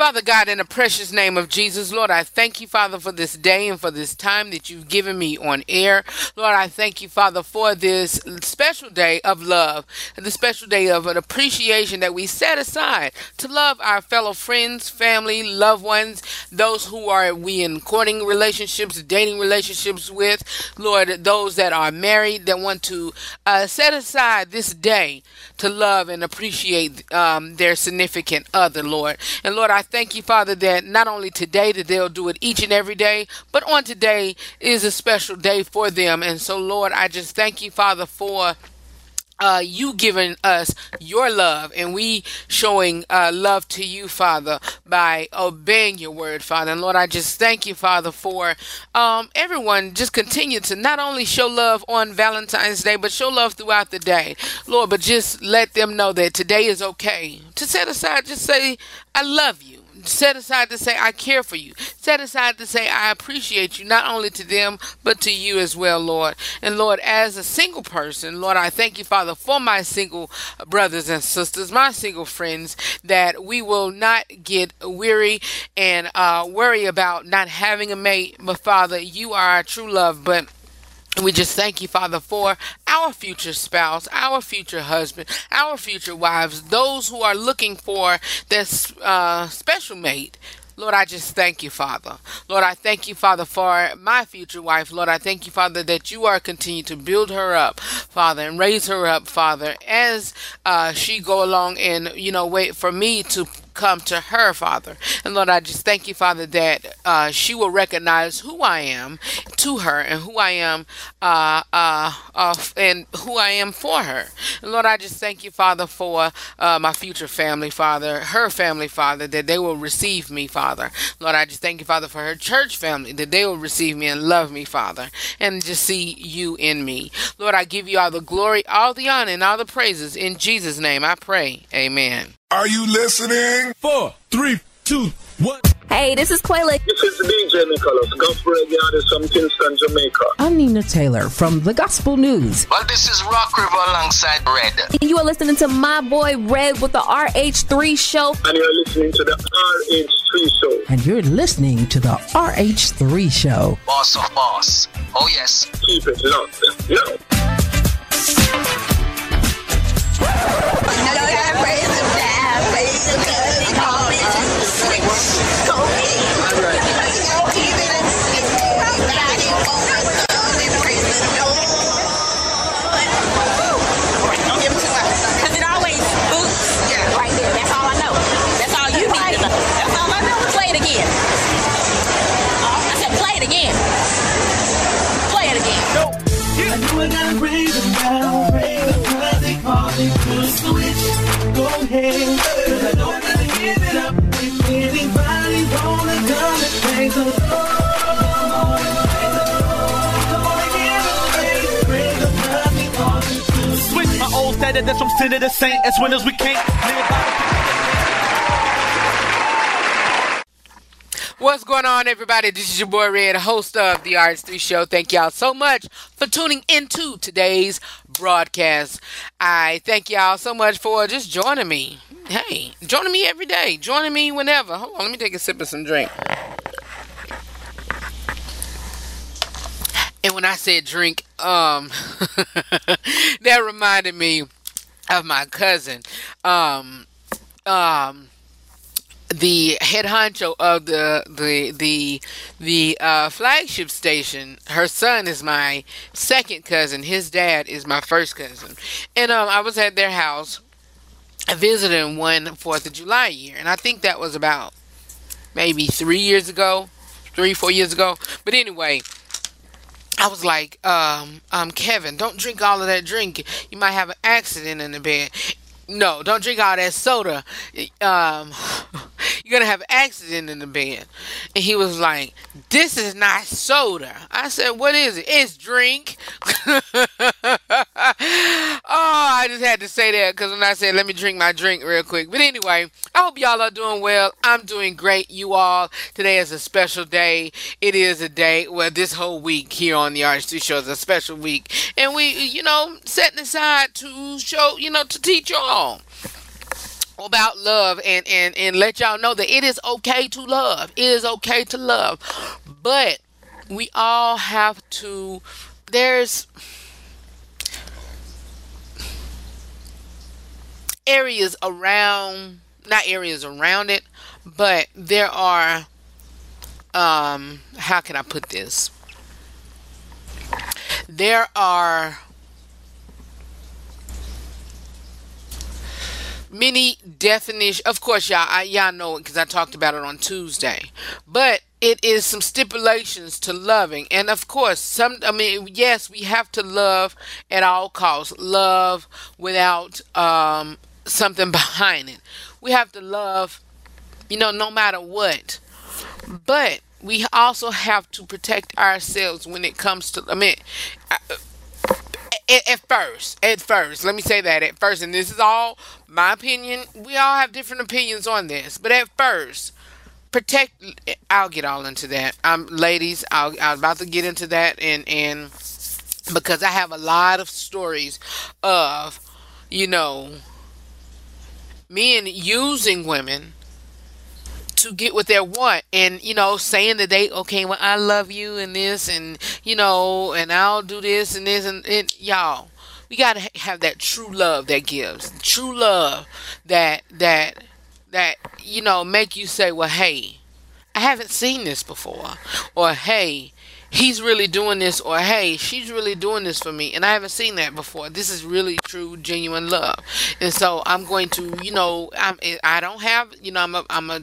Father God, in the precious name of Jesus, Lord, I thank you, Father, for this day and for this time that you've given me on air. Lord, I thank you, Father, for this special day of love the special day of an appreciation that we set aside to love our fellow friends, family, loved ones, those who are we in courting relationships, dating relationships with, Lord, those that are married that want to uh, set aside this day to love and appreciate um, their significant other, Lord. And Lord, I thank you, Father, that not only today that they'll do it each and every day, but on today is a special day for them. And so, Lord, I just thank you, Father, for uh, you giving us your love and we showing uh, love to you, Father, by obeying your word, Father. And Lord, I just thank you, Father, for um, everyone just continue to not only show love on Valentine's Day, but show love throughout the day, Lord. But just let them know that today is okay to set aside, just say, I love you set aside to say I care for you. Set aside to say I appreciate you, not only to them, but to you as well, Lord. And Lord, as a single person, Lord, I thank you, Father, for my single brothers and sisters, my single friends, that we will not get weary and uh, worry about not having a mate. But Father, you are our true love. But we just thank you, Father, for our future spouse, our future husband, our future wives, those who are looking for this uh, special mate. Lord, I just thank you, Father. Lord, I thank you, Father, for my future wife. Lord, I thank you, Father, that you are continuing to build her up, Father, and raise her up, Father, as uh, she go along and, you know, wait for me to come to her, Father. And Lord, I just thank you, Father, that uh, she will recognize who I am to her and who I am uh, uh, and who I am for her. And Lord, I just thank you, Father, for uh, my future family, Father, her family, Father, that they will receive me, Father. Lord, I just thank you, Father, for her church family, that they will receive me and love me, Father, and just see you in me. Lord, I give you all the glory, all the honor, and all the praises. In Jesus' name I pray. Amen. Are you listening? Four, three, two, one. Hey, this is Quayla. This is DJ Nicholas, Gospel Radio Artist from Kingston, Jamaica. I'm Nina Taylor from The Gospel News. Well, this is Rock River alongside Redd. You are listening to my boy Redd with the RH3 show. And you're listening to the RH3 show. And you're listening to the RH3 show. Boss of boss. Oh, yes. Keep it locked. Yo. Decided that from sin to the saint as as we can't What's going on, everybody? This is your boy Redd, host of the RH3 Show. Thank y'all so much for tuning into today's broadcast. I thank y'all so much for just joining me. Hey, joining me every day, joining me whenever. Hold on, let me take a sip of some drink. And when I said drink, um, that reminded me of my cousin. Um, um, the head honcho of the the the the uh, flagship station. Her son is my second cousin. His dad is my first cousin, and um, I was at their house visiting one Fourth of July year, and I think that was about maybe three years ago, three four years ago. But anyway. I was like, um, um, Kevin, don't drink all of that drink. You might have an accident in the bed. No, don't drink all that soda. Um, you're gonna have accident in the bed. And he was like, This is not soda. I said, What is it? It's drink. oh, I just had to say that because when I said, Let me drink my drink real quick. But anyway, I hope y'all are doing well. I'm doing great, you all. Today is a special day. It is a day, well, this whole week here on the RH3 Show is a special week. And we, you know, setting aside to show, you know, to teach y'all about love and and and let y'all know that it is okay to love. It is okay to love. But we all have to there's areas around not areas around it, but there are um how can I put this? There are many definition of course y'all I, y'all know it because i talked about it on tuesday but it is some stipulations to loving. And of course some i mean yes we have to love at all costs love without um something behind it. We have to love you know no matter what. But we also have to protect ourselves when it comes to i mean at, at, first, at first, let me say that at first, and this is all my opinion. We all have different opinions on this, but at first, protect. I'll get all into that. I'm um, ladies. I'll, I'm about to get into that, and and because I have a lot of stories of, you know, men using women to get what they want. And you know saying that they okay well i love you and this and you know and i'll do this and this and it y'all we got to have that true love that gives true love that that that you know make you say well hey i haven't seen this before. Or hey he's really doing this. Or hey she's really doing this for me. And i haven't seen that before. This is really true genuine love. And so i'm going to you know i'm i don't have you know i'm a, i'm a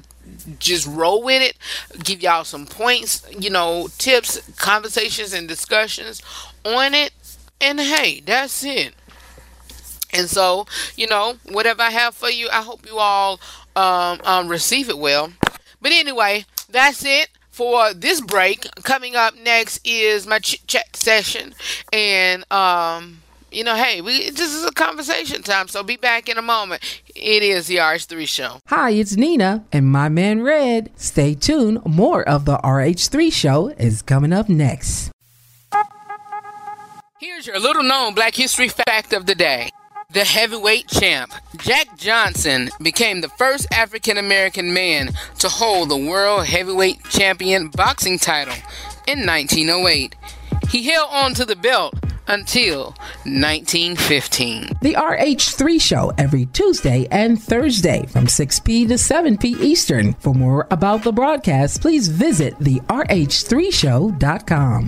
just roll with it, give y'all some points, you know, tips, conversations, and discussions on it. And hey, that's it. And so, you know, whatever I have for you, I hope you all um, um, receive it well. But anyway, that's it for this break. Coming up next is my chit chat session. And, um, you know, hey, we this is a conversation time, so be back in a moment. It is the RH3 show. Hi, it's Nina and my man Redd. Stay tuned. More of the RH3 show is coming up next. Here's your little known black history fact of the day. The heavyweight champ, Jack Johnson, became the first African American man to hold the World Heavyweight Champion boxing title in 1908. He held on to the belt until 1915. The RH3 show every Tuesday and Thursday from 6p to 7p Eastern. For more about the broadcast, please visit the rh3show.com.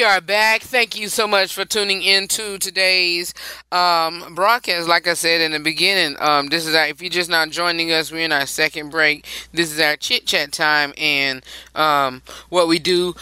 We are back. Thank you so much for tuning in to today's um, broadcast. Like I said in the beginning, um, this is our, if you're just not joining us, we're in our second break. This is our chit chat time, and um, what we do.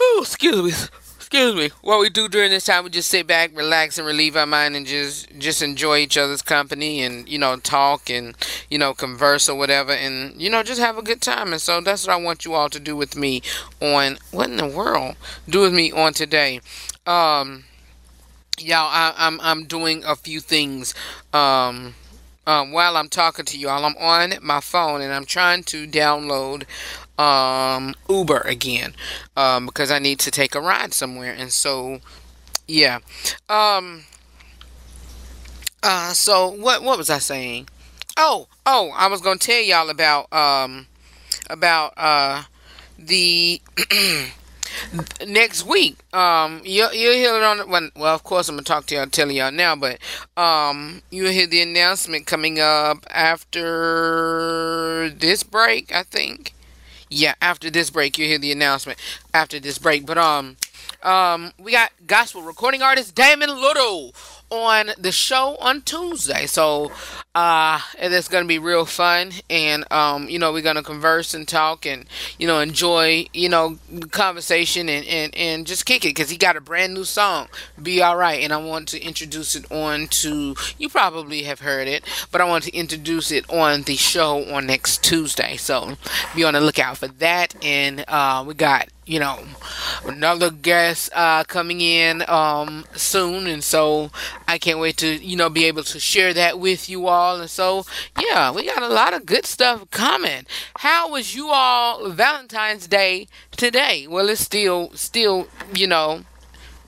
Oh, excuse me excuse me, what we do during this time, we just sit back, relax, and relieve our mind, and just just enjoy each other's company, and you know, talk and you know, converse or whatever, and you know, just have a good time. And so that's what I want you all to do with me on what in the world do with me on today. Um, y'all, I, I'm I'm doing a few things. Um, um, while I'm talking to y'all, I'm on my phone and I'm trying to download um, Uber again um, because I need to take a ride somewhere. And so, yeah. Um, uh, so what what was I saying? Oh, oh, I was gonna tell y'all about um about uh the next week. Um, you'll, you'll hear it on when. Well, of course, I'm gonna talk to y'all, tell y'all now, but um, you'll hear the announcement coming up after this break, I think yeah, after this break, you'll hear the announcement after this break. But um, um, we got gospel recording artist Damon Little on the show on Tuesday. So uh it's gonna be real fun and um, you know, we're gonna converse and talk and, you know, enjoy, you know, conversation and, and, and just kick it because he got a brand new song, Be Alright, and I want to introduce it on to you probably have heard it, but I want to introduce it on the show on next Tuesday. So be on the lookout for that and uh we got you know, another guest uh, coming in um, soon, and so I can't wait to you know be able to share that with you all. And so yeah, we got a lot of good stuff coming. How was you all Valentine's Day today? Well, it's still still you know,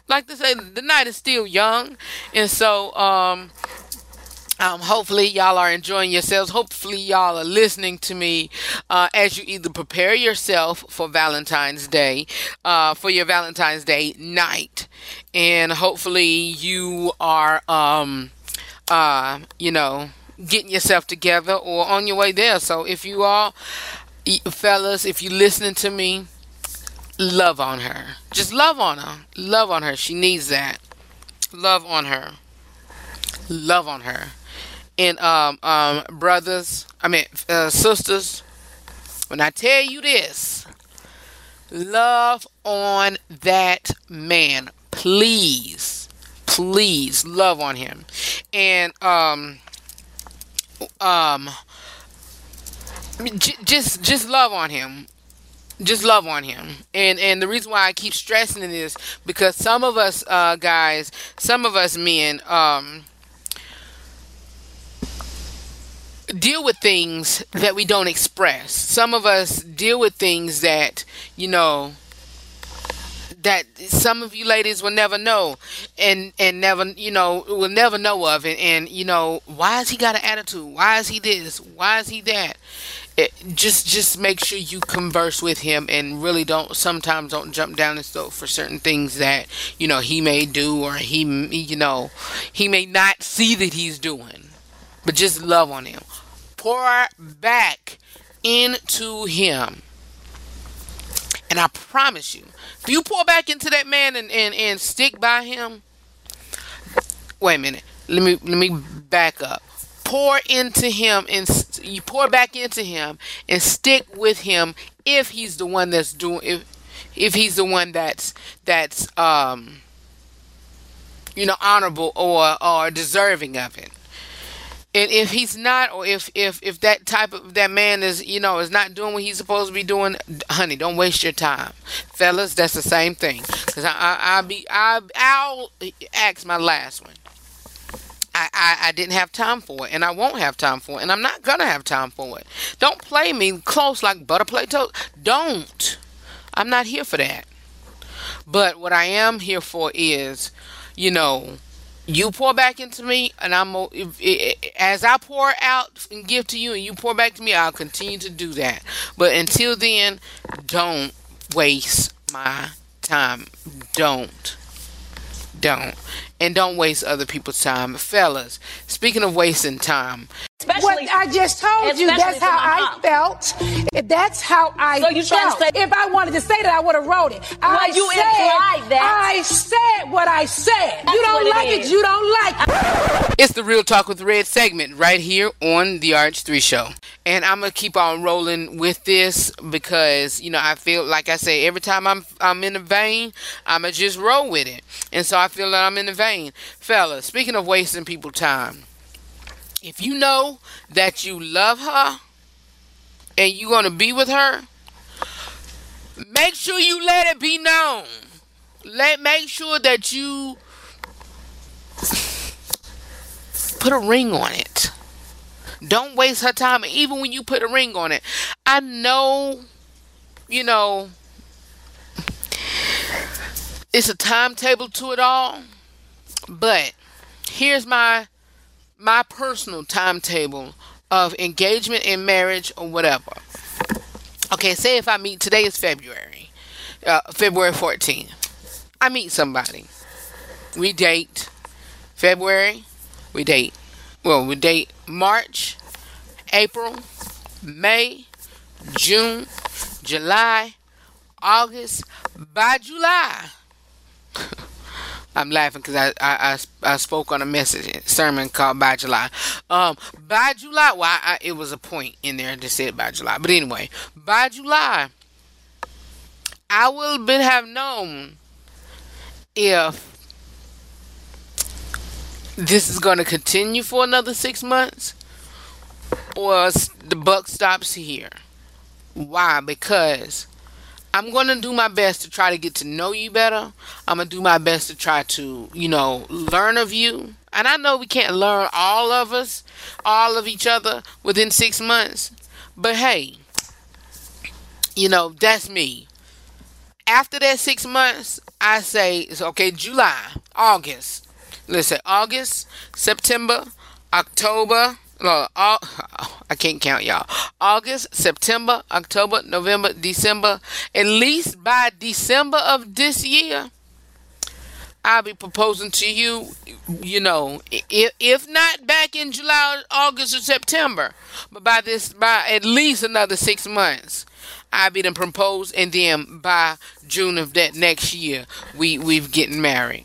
like to say the night is still young, and so um um, hopefully, y'all are enjoying yourselves. Hopefully, y'all are listening to me uh, as you either prepare yourself for Valentine's Day, uh, for your Valentine's Day night, and hopefully, you are, um, uh, you know, getting yourself together or on your way there. So, if you are, fellas, if you're listening to me, love on her. Just love on her. Love on her. She needs that. Love on her. Love on her and um, um, brothers, I mean uh, sisters, when I tell you this, love on that man, please, please love on him, and um, um, j- just just love on him. Just love on him. And and the reason why i keep stressing this because some of us uh guys some of us men um deal with things that we don't express. Some of us deal with things that, you know, that some of you ladies will never know and and never you know will never know of and and you know why has he got an attitude? Why is he this? Why is he that? It, just just make sure you converse with him and really don't sometimes don't jump down his throat for certain things that you know he may do or he you know he may not see that he's doing. But just love on him pour back into him. And I promise you, if you pour back into that man and, and, and stick by him, wait a minute. Let me let me back up. Pour into him and you pour back into him and stick with him if he's the one that's doing if if he's the one that's that's um you know honorable or or deserving of it and if he's not or if if if that type of that man is you know is not doing what he's supposed to be doing honey don't waste your time fellas that's the same thing because I, I i'll be I, i'll ask my last one I, I, I didn't have time for it and I won't have time for it and I'm not gonna have time for it. Don't play me close like butter play toast. Don't. I'm not here for that. But what I am here for is, you know, you pour back into me and i'm if, if, as i pour out and give to you and you pour back to me i'll continue to do that. But until then don't waste my time. Don't. Don't. And don't waste other people's time. Fellas speaking of wasting time Especially, what I just told you, that's how I felt. That's how I so you felt. Say, if I wanted to say that, I would have wrote it. Well, I you said, implied that. I said what I said. That's you don't like it, it, you don't like it. It's the Real Talk with Redd segment right here on the RH3 Show. And I'm gonna keep on rolling with this because you know I feel like I say every time I'm I'm in the vein, I'ma just roll with it. And so I feel that I'm in the vein. Fellas, speaking of wasting people time if you know that you love her and you're going to be with her, make sure you let it be known. Let make sure that you put a ring on it. Don't waste her time even when you put a ring on it. I know you know it's a timetable to it all, but here's my my personal timetable of engagement and marriage or whatever. Okay, say if I meet today is February, uh, February 14th. I meet somebody. We date February. We date. Well, we date March, April, May, June, July, August. By July. I'm laughing because I, I, I, I, spoke on a message sermon called by July. Um, by July, I, it was a point in there that said by July. But anyway, by July, I will be, have known if this is going to continue for another six months or the buck stops here. Why? Because I'm going to do my best to try to get to know you better. I'm going to do my best to try to, you know, learn of you. And I know we can't learn all of us, all of each other within six months. But hey, you know, that's me. After that six months, I say it's okay, July, August. Let's say August, September, October, no, all, I can't count y'all. August, September, October, November, December. At least by December of this year, I'll be proposing to you, you know, if, if not back in July, August, or September, but by this, by at least another six months, I'll be then proposed, and then by June of that next year, we we've getting married.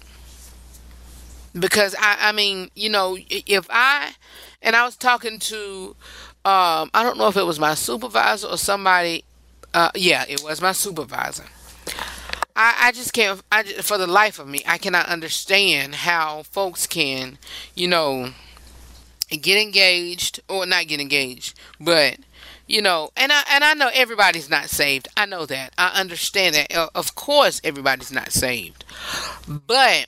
Because I, I mean, you know, if I and I was talking to, um, I don't know if it was my supervisor or somebody. Uh, yeah, it was my supervisor. I, I just can't, I, for the life of me, I cannot understand how folks can, you know, get engaged or not get engaged, but you know, and I and I know everybody's not saved. I know that. I understand that. Of course, everybody's not saved, but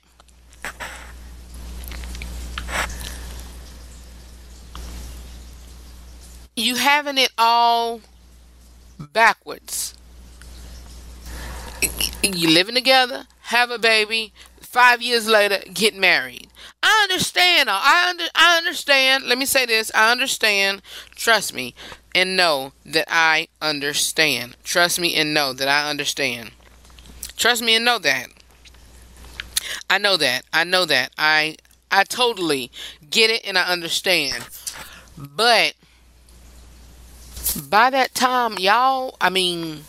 you having it all backwards. You living together, have a baby, five years later, get married. I understand. I under, I understand. Let me say this. I understand. Trust me and know that I understand. Trust me and know that I understand. Trust me and know that. I know that. I know that. I I totally get it and I understand. But by that time, y'all, I mean,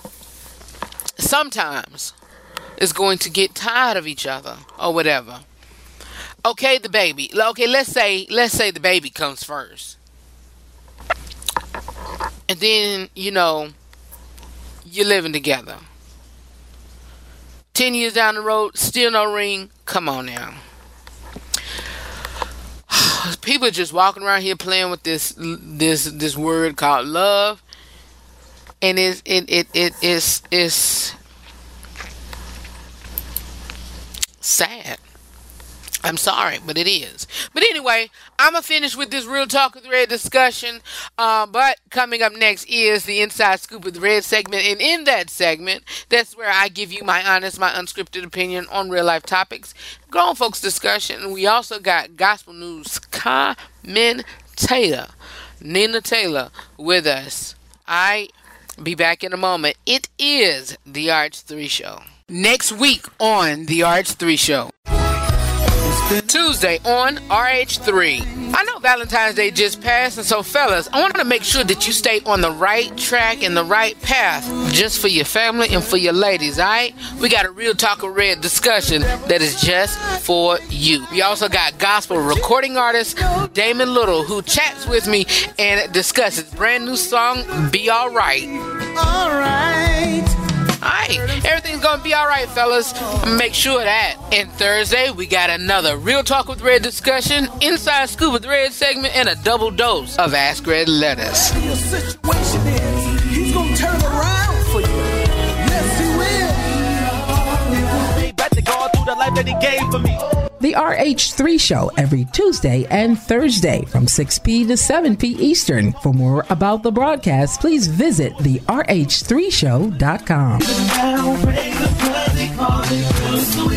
sometimes is going to get tired of each other or whatever. Okay, the baby. Okay, let's say let's say the baby comes first. And then, you know, you're living together. 10 years down the road, still no ring. Come on now. people just walking around here playing with this this this word called love, and it it it it is is sad. I'm sorry, but it is. But anyway, I'm gonna finish with this real talk with Redd discussion. Uh, but coming up next is the inside scoop with Redd segment, and in that segment, that's where I give you my honest, my unscripted opinion on real life topics, grown folks discussion. We also got gospel news commentator Nina Taylor with us. I be back in a moment. It is the RH3 show. Next week on the RH3 show. Tuesday on RH3. I know Valentine's Day just passed, and so, fellas, I want to make sure that you stay on the right track and the right path just for your family and for your ladies, alright? We got a real talk of red discussion that is just for you. We also got gospel recording artist Damon Little who chats with me and discusses brand new song, Be Alright. Alright. Alright, everything's gonna be alright, fellas. Make sure that. And Thursday, we got another Real Talk with Redd discussion, Inside Scoop with Redd segment, and a double dose of Ask Redd Letters. The RH3 Show every Tuesday and Thursday from 6p to 7p Eastern. For more about the broadcast, please visit the RH3Show.com.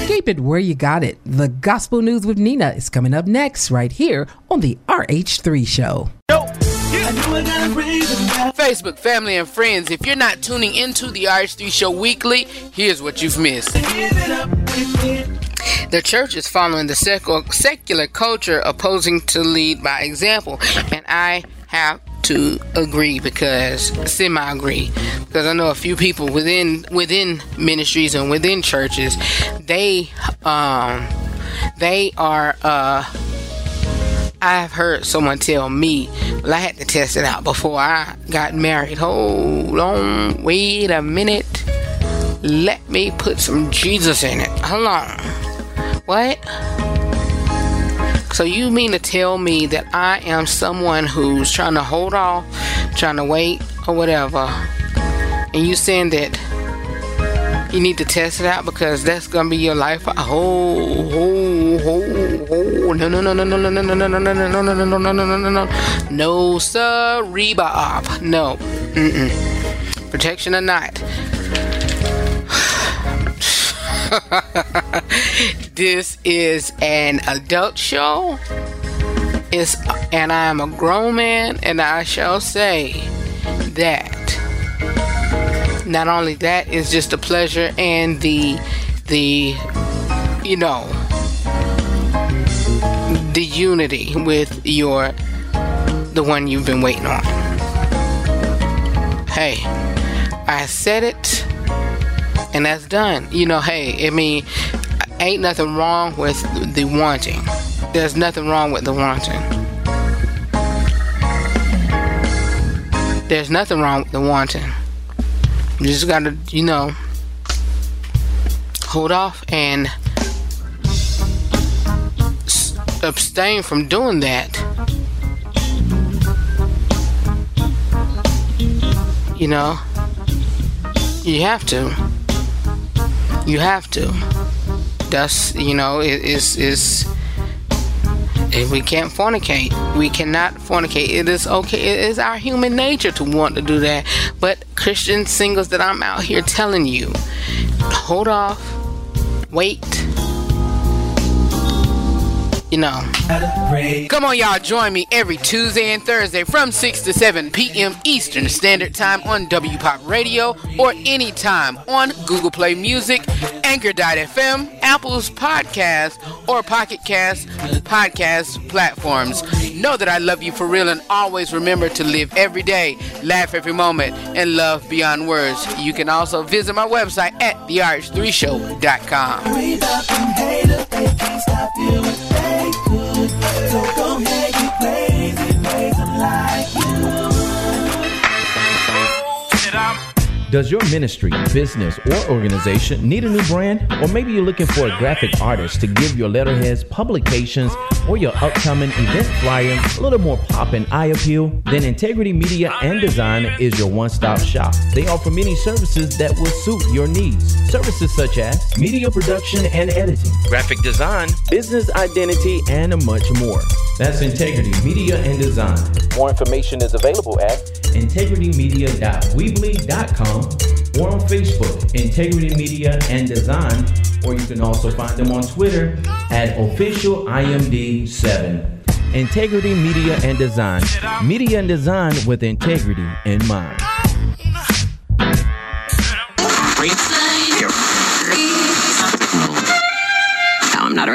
Keep it where you got it. The Gospel News with Nina is coming up next, right here on the RH3 Show. Facebook, family, and friends, if you're not tuning into the RH3 Show weekly, here's what you've missed. The church is following the secular culture, opposing to lead by example, and I have to agree because semi agree because I know a few people within within ministries and within churches they um they are uh I've heard someone tell me well I had to test it out before I got married. Hold on wait a minute. Let me put some Jesus in it. Hold on what so you mean to tell me that I am someone who's trying to hold off, trying to wait, or whatever, and you saying that You need to test it out because that's gonna be your life. Oh, oh, oh, oh. No, no, no, no, no, no, no, no, no, no, no, no, no, no, no, no, no, no, no, no, sir, Bob. No, mm-mm. Protection or not. This is an adult show. It's, and I am a grown man, and I shall say that not only that is just a pleasure and the the you know the unity with your the one you've been waiting on hey i said it and that's done you know hey i mean ain't nothing wrong with the wanting there's nothing wrong with the wanting there's nothing wrong with the wanting you just gotta, you know, hold off and abstain from doing that. You know, you have to. You have to. That's you know, it is is if we can't fornicate, we cannot fornicate. It is okay. It is our human nature to want to do that. But Christian singles that I'm out here telling you, hold off, wait, you know. Come on, y'all, join me every Tuesday and Thursday from 6 to 7 p.m. Eastern Standard Time on W Pop Radio or anytime on Google Play Music, Anchor.fm, Apple's Podcast, or Pocket Cast podcast platforms. Know that I love you for real and always remember to live every day, laugh every moment, and love beyond words. You can also visit my website at therh3show.com. Does your ministry, business, or organization need a new brand? Or maybe you're looking for a graphic artist to give your letterheads, publications, or your upcoming event flyer a little more pop and eye appeal? Then Integrity Media and Design is your one stop shop. They offer many services that will suit your needs. Services such as media production and editing, graphic design, business identity, and much more. That's Integrity Media and Design. More information is available at integritymedia.weebly.com or on Facebook, Integrity Media and Design, or you can also find them on Twitter at official IMD7. Integrity Media and Design. Media and design with integrity in mind.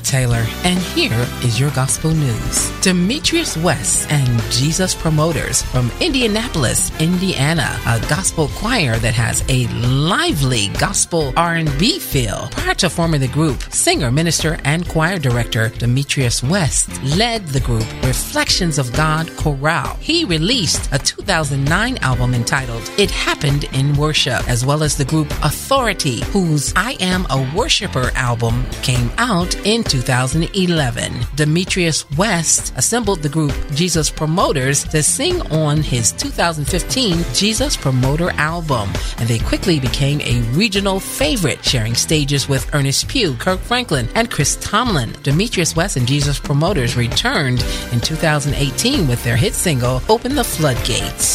Taylor, and here is your gospel news. Demetrius West and Jesus Promoters from Indianapolis, Indiana, a gospel choir that has a lively gospel R&B feel. Prior to forming the group, singer, minister, and choir director Demetrius West led the group Reflections of God Chorale. He released a 2009 album entitled It Happened in Worship, as well as the group Authority, whose I Am a Worshipper album came out in 2011. Demetrius West assembled the group Jesus Promoters to sing on his 2015 Jesus Promoter album, and they quickly became a regional favorite, sharing stages with Ernest Pugh, Kirk Franklin, and Chris Tomlin. Demetrius West and Jesus Promoters returned in 2018 with their hit single Open the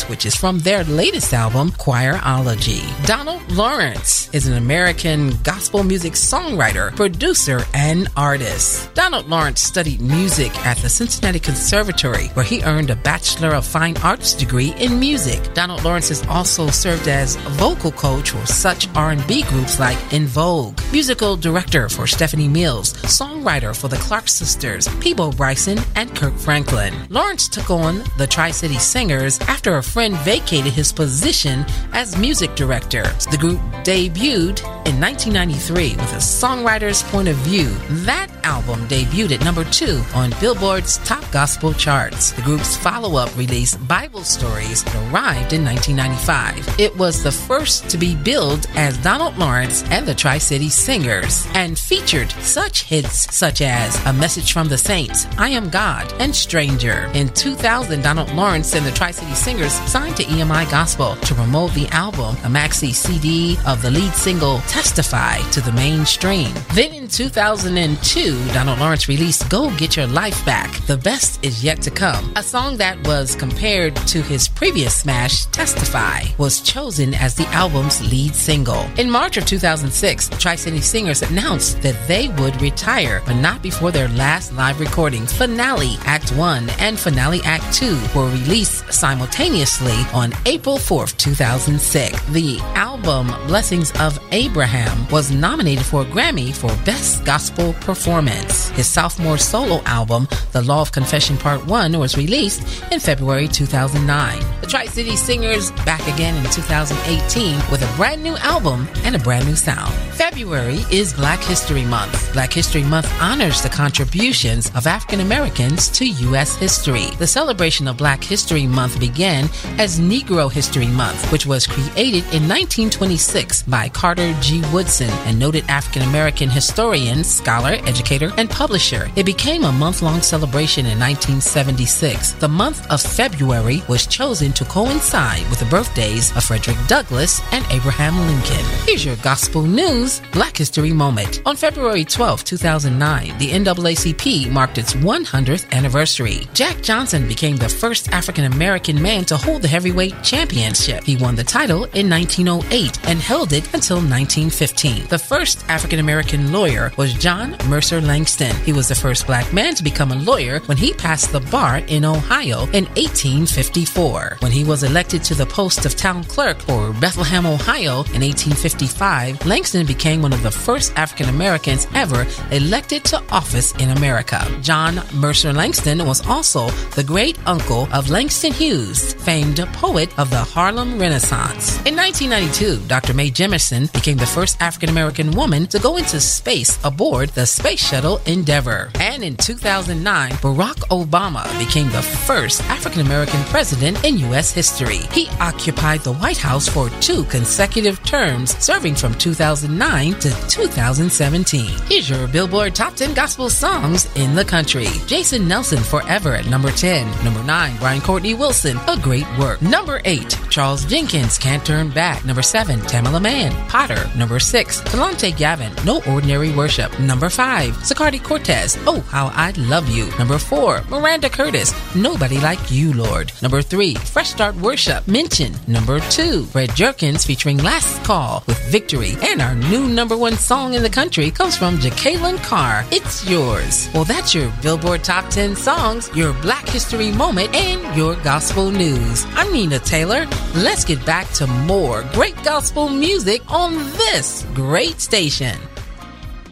Which is from their latest album, Choirology. Donald Lawrence is an American gospel music songwriter, producer, and artist. Donald Lawrence studied music at the Cincinnati Conservatory, where he earned a Bachelor of Fine Arts degree in music. Donald Lawrence has also served as vocal coach for such R&B groups like In Vogue, musical director for Stephanie Mills, songwriter for the Clark Sisters, Peabo Bryson, and Kirk Franklin. Lawrence took on the Tri-City Singers after a friend vacated his position as music director. The group debuted in 1993 with a songwriter's point of view. That album debuted at number two on Billboard's top gospel charts. The group's follow up release, Bible Stories, arrived in 1995. It was the first to be billed as Donald Lawrence and the Tri City Singers and featured such hits such as A Message from the Saints, I Am God, and Stranger. In 2000, Donald Lawrence and the Tri City Singers signed to EMI Gospel to promote the album, a maxi CD of the lead single Testify to the mainstream. Then in 2002, Donald Lawrence released Go Get Your Life Back. The best is yet to come. A song that was compared to his previous smash, Testify, was chosen as the album's lead single. In March of 2006, Tri City Singers announced that they would retire, but not before their last live recording, Finale Act 1 and Finale Act 2, were released simultaneously on April 4th, 2006. The album Blessings of Abraham was nominated for a Grammy for Best Gospel Performance. His sophomore solo album, The Law of Confession Part 1, was released in February 2009. The Tri City Singers back again in 2018 with a brand new album and a brand new sound. February is Black History Month. Black History Month honors the contributions of African Americans to U.S. history. The celebration of Black History Month began as Negro History Month, which was created in 1926 by Carter G. Woodson, a noted African American historian, scholar, educator, and publisher. It became a month long celebration in 1976. The month of February was chosen to coincide with the birthdays of Frederick Douglass and Abraham Lincoln. Here's your gospel news Black History Moment. On February 12, 2009, the NAACP marked its 100th anniversary. Jack Johnson became the first African American man to hold the heavyweight championship. He won the title in 1908 and held it until 1915. The first African American lawyer was John Mercer Langston. He was the first black man to become a lawyer when he passed the bar in Ohio in 1854. When he was elected to the post of town clerk for Bethlehem, Ohio in 1855, Langston became one of the first African Americans ever elected to office in America. John Mercer Langston was also the great uncle of Langston Hughes, famed poet of the Harlem Renaissance. In 1992, Dr. Mae Jemison became the first African American woman to go into space aboard the Space Shuttle Endeavour. And in 2009, Barack Obama became the first African American president in U.S. history. He occupied the White House for two consecutive terms, serving from 2009 to 2017. Here's your Billboard Top 10 Gospel Songs in the country. Jason Nelson, Forever at number 10. Number 9, Brian Courtney Wilson, A Great Work. Number 8, Charles Jenkins, Can't Turn Back. Number 7, Tamela Mann, Potter. Number 6, Kalonte Gavin, No Ordinary Worship. Number 5, Zacardi Cortez, Oh How I Love You. Number 4, Maranda Curtis, Nobody Like You, Lord. Number 3, Fresh Start Worship, Mention. Number 2, Fred Jerkins featuring Last Call with Victory. And our new number one song in the country comes from Jekalyn Carr, It's Yours. Well, that's your Billboard Top 10 songs, your Black History Moment, and your gospel news. I'm Nina Taylor. Let's get back to more great gospel music on this great station.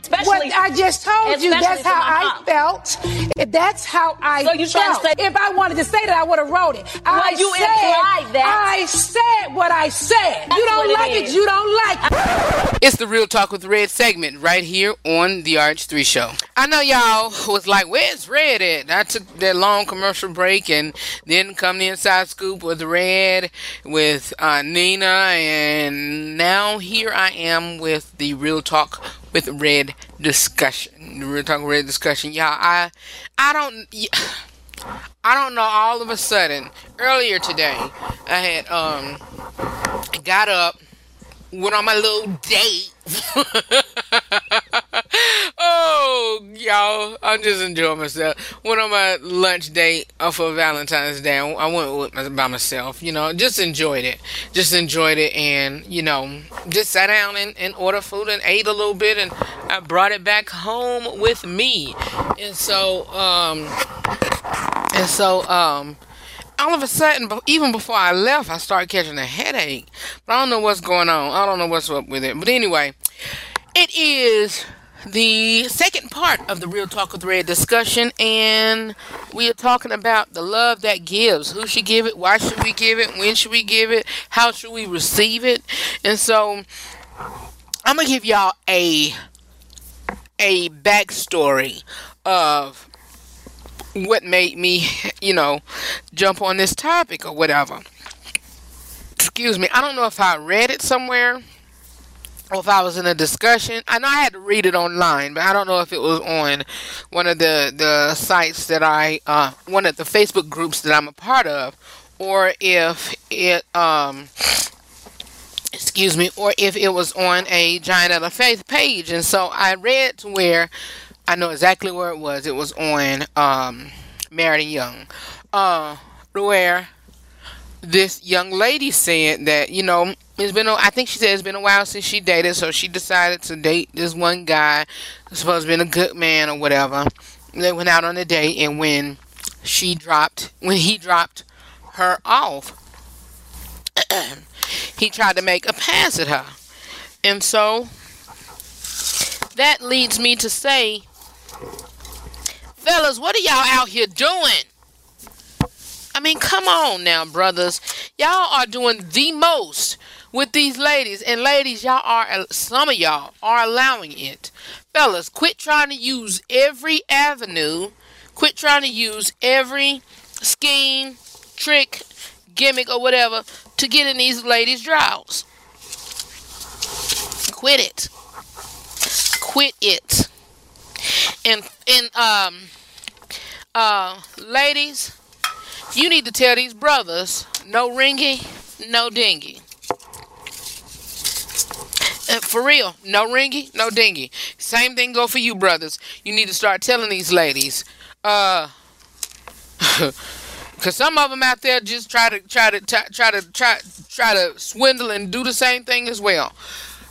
Especially, what I just told you, that's how I felt. That's how I so you felt. Say, if I wanted to say that, I would have wrote it. Well, I you said, that. I said what I said. That's you don't like it, it, you don't like it. It's the Real Talk with Redd segment right here on the RH3 show. I know y'all was like, where's Redd at? I took that long commercial break and then come the inside scoop with Redd, with uh, Nina, and now here I am with the Real Talk with Redd discussion. We're talking Redd discussion. Yeah, I, I don't, I don't know. All of a sudden, earlier today, I had um, got up, went on my little date. oh, y'all I'm just enjoying myself. Went on my lunch date for Valentine's Day. I went with, by myself. You know, just enjoyed it. Just enjoyed it, and you know, just sat down and, and ordered food and ate a little bit, and I brought it back home with me. And so, um, and so, um, all of a sudden, even before I left, I started catching a headache. But I don't know what's going on. I don't know what's up with it. But anyway, it is the second part of the Real Talk with Redd discussion, and we are talking about the love that gives. Who should give it? Why should we give it? When should we give it? How should we receive it? And so, I'm gonna give y'all a a backstory of what made me, you know, jump on this topic or whatever. Excuse me. I don't know if I read it somewhere or if I was in a discussion. I know I had to read it online, but I don't know if it was on one of the the sites that I uh, one of the Facebook groups that I'm a part of, or if it um excuse me, or if it was on a Giant of the Faith page. And so I read to where I know exactly where it was. It was on um Married Young, uh, where this young lady said that you know it's been a, I think she said it's been a while since she dated, so she decided to date this one guy, supposed to be a good man or whatever. They went out on a date, and when she dropped, when he dropped her off, he tried to make a pass at her, and so that leads me to say, fellas, what are y'all out here doing? I mean, come on now, brothers. Y'all are doing the most with these ladies. And ladies, y'all are, some of y'all are allowing it. Fellas, quit trying to use every avenue, quit trying to use every scheme, trick, gimmick, or whatever to get in these ladies' droughts. Quit it. Quit it. And, and, um, uh, ladies, you need to tell these brothers no ringy, no dingy. Uh, for real, no ringy, no dingy. Same thing go for you, brothers. You need to start telling these ladies, uh, cause some of them out there just try to try to try, try to try try to swindle and do the same thing as well.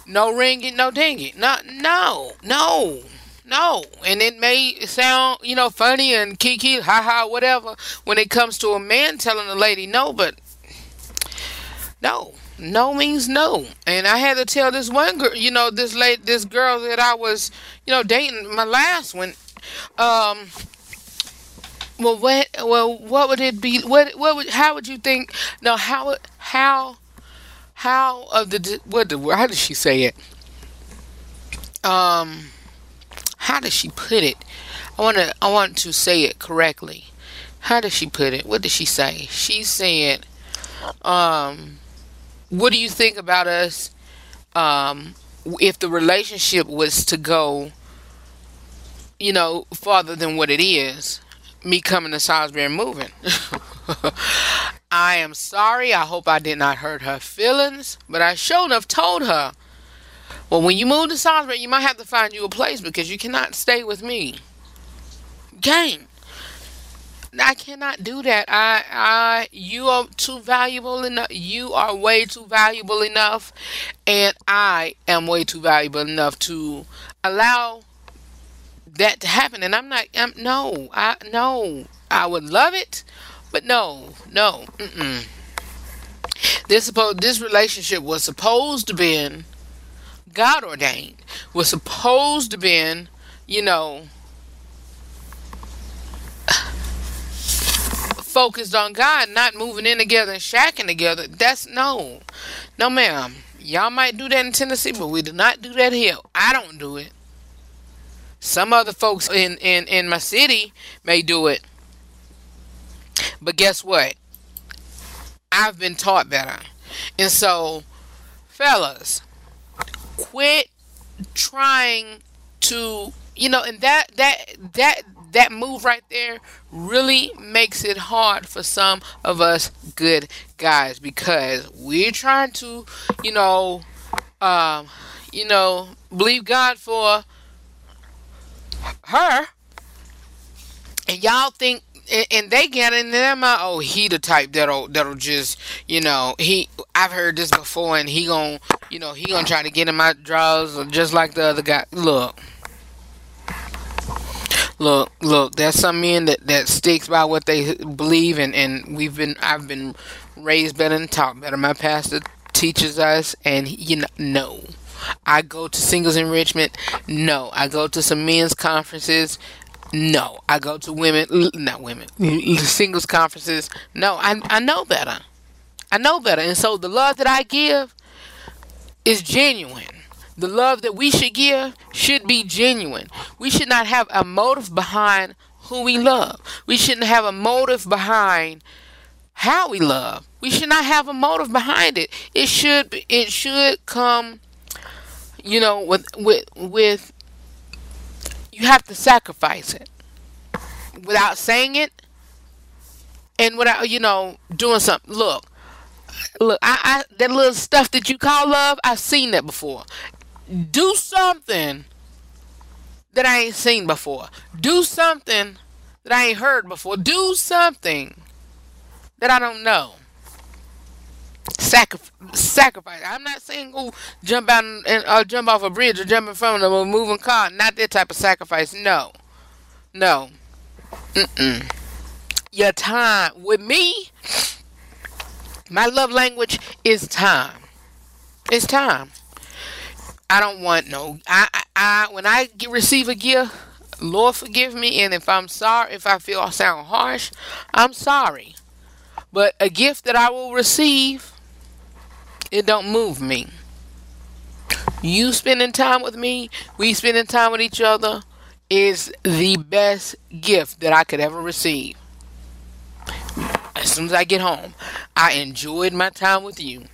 No ringy, no dingy. No, no, no. No, and it may sound, you know, funny and kiki, ha ha, whatever, when it comes to a man telling a lady no, but no, no means no. And I had to tell this one girl, you know, this late, this girl that I was, you know, dating, my last one. Um, well, what, well, what would it be? What, what would, how would you think? No, how, how, how of the, what, The, how did she say it? Um how does she put it? I want to I want to say it correctly. How does she put it? What did she say? She said, um, what do you think about us um, if the relationship was to go, you know, farther than what it is? Me coming to Salisbury and moving. I am sorry. I hope I did not hurt her feelings, but I sure enough told her well, when you move to Salisbury, you might have to find you a place because you cannot stay with me. Gang. I cannot do that. I, I, you are too valuable enough. You are way too valuable enough, and I am way too valuable enough to allow that to happen. And I'm not. I'm no. I no. I would love it, but no, no. Mm-mm. This supposed this relationship was supposed to be God ordained, was supposed to be, you know, focused on God, not moving in together and shacking together. That's no, no, ma'am. Y'all might do that in Tennessee, but we do not do that here. I don't do it. Some other folks in in in my city may do it, but guess what? I've been taught better, and so, fellas, quit trying to you know and that that that that move right there really makes it hard for some of us good guys because we're trying to you know um you know believe god for her. And y'all think and, they get in them oh he the type that'll that'll just you know he I've heard this before and he gon' you know he gonna try to get in my drawers uh, just like the other guy look look look there's some men that that sticks by what they believe and and we've been I've been raised better and taught better my pastor teaches us and you know no I go to singles enrichment. No. I go to some men's conferences. No. I go to women, not women, singles conferences. No. I, I know better. I know better. And so the love that I give is genuine. The love that we should give should be genuine. We should not have a motive behind who we love. We shouldn't have a motive behind how we love. We should not have a motive behind it. It should it should come you know, with with with you have to sacrifice it without saying it and without you know doing something. Look, look, I, I that little stuff that you call love, I've seen that before. Do something that I ain't seen before. Do something that I ain't heard before. Do something that I don't know sacrifice. I'm not saying go jump out and, and uh, jump off a bridge or jump in front of a moving car. Not that type of sacrifice. No, no. Mm-mm. Your time with me. My love language is time. It's time. I don't want no. I, I, I when I get, receive a gift, Lord forgive me, and if I'm sorry, if I feel I sound harsh, I'm sorry. But a gift that I will receive it don't move me. You spending time with me, we spending time with each other is the best gift that I could ever receive. As soon as I get home, I enjoyed my time with you.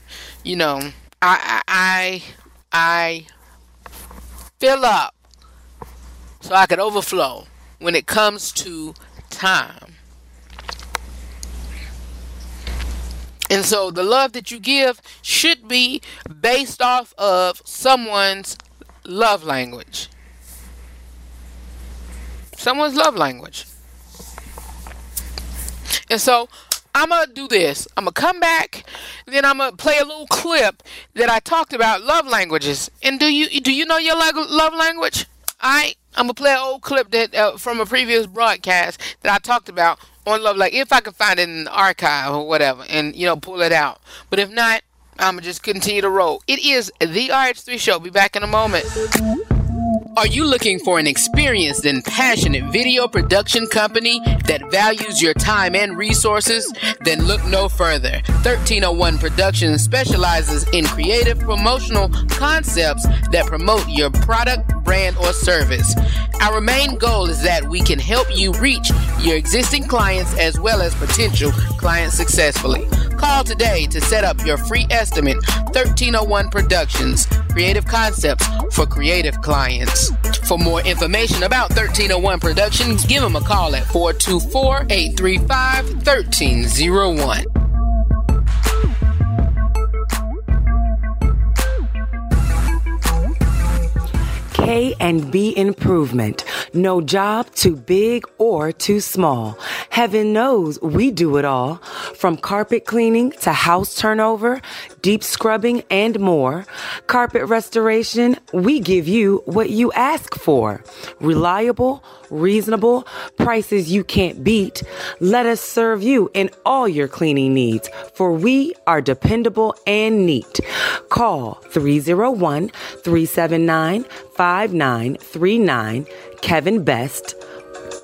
You know, I I I fill up so I could overflow when it comes to time. And so the love that you give should be based off of someone's love language. Someone's love language. And so I'm gonna do this. I'm gonna come back, then I'm gonna play a little clip that I talked about love languages. And do you do you know your love language? I I'm gonna play an old clip that uh, from a previous broadcast that I talked about on love. Like if I can find it in the archive or whatever, and you know pull it out. But if not, I'm gonna just continue to roll. It is the RH3 show. Be back in a moment. Are you looking for an experienced and passionate video production company that values your time and resources? Then look no further. 1301 Productions specializes in creative promotional concepts that promote your product, brand, or service. Our main goal is that we can help you reach your existing clients as well as potential clients successfully. Call today to set up your free estimate. 1301 Productions, creative concepts for creative clients. For more information about 1301 Productions, give them a call at 424 835 1301. K and B improvement. No job too big or too small. Heaven knows we do it all. From carpet cleaning to house turnover, deep scrubbing, and more. Carpet restoration, we give you what you ask for. Reliable, reasonable, prices you can't beat. Let us serve you in all your cleaning needs, for we are dependable and neat. Call 301 379 5939 Kevin Best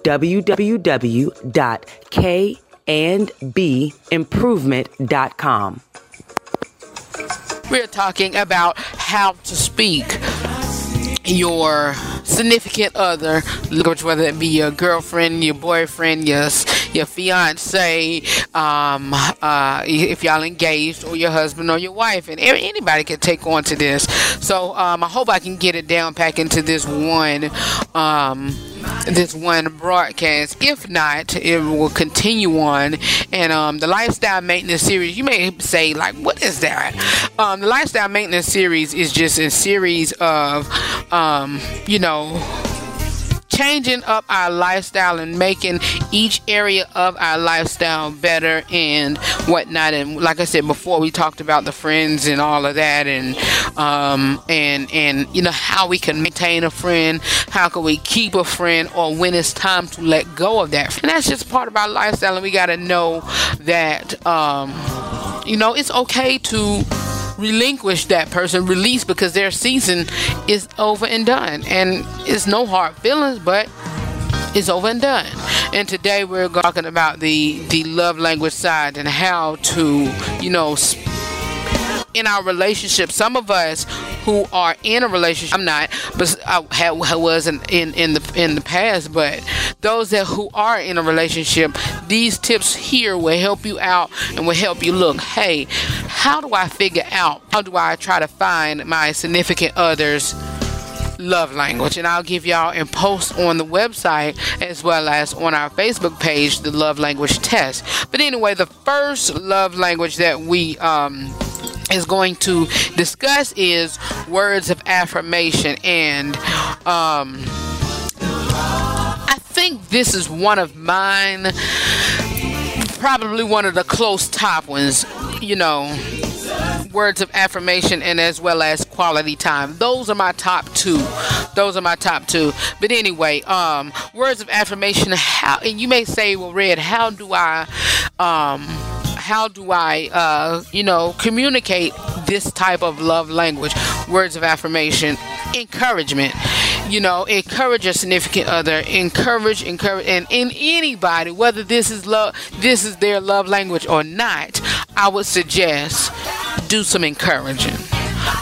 www.kandbimprovement.com. We're talking about how to speak your significant other, whether it be your girlfriend, your boyfriend, your your fiance, um, uh, if y'all engaged, or your husband or your wife, and anybody can take on to this. So um, I hope I can get it down, pack into this one. Um, this one broadcast. If not, it will continue on. And um, the lifestyle maintenance series, you may say, like, what is that? Um, the lifestyle maintenance series is just a series of, um, you know, changing up our lifestyle and making each area of our lifestyle better and whatnot. And like I said before, we talked about the friends and all of that, and um, and and you know how we can maintain a friend, how can we keep a friend, or when it's time to let go of that. And that's just part of our lifestyle, and we got to know that um, you know it's okay to relinquish that person, release because their season is over and done. And it's no hard feelings, but it's over and done. And today we're talking about the the love language side and how to, you know, in our relationship. Some of us who are in a relationship, I'm not, but I, was in, in, in the in the past. But those that who are in a relationship, these tips here will help you out and will help you look. Hey, how do I figure out? How do I try to find my significant others? love language and I'll give y'all and post on the website as well as on our Facebook page the love language test. But anyway, the first love language that we um is going to discuss is words of affirmation. And um, I think this is one of mine probably one of the close top ones you know words of affirmation and as well as quality time. Those are my top two. Those are my top two. But anyway um words of affirmation how and you may say well Redd how do i um how do I, uh, you know, communicate this type of love language, words of affirmation, encouragement. You know, encourage a significant other, encourage, encourage, and in anybody, whether this is love, this is their love language or not, I would suggest do some encouraging.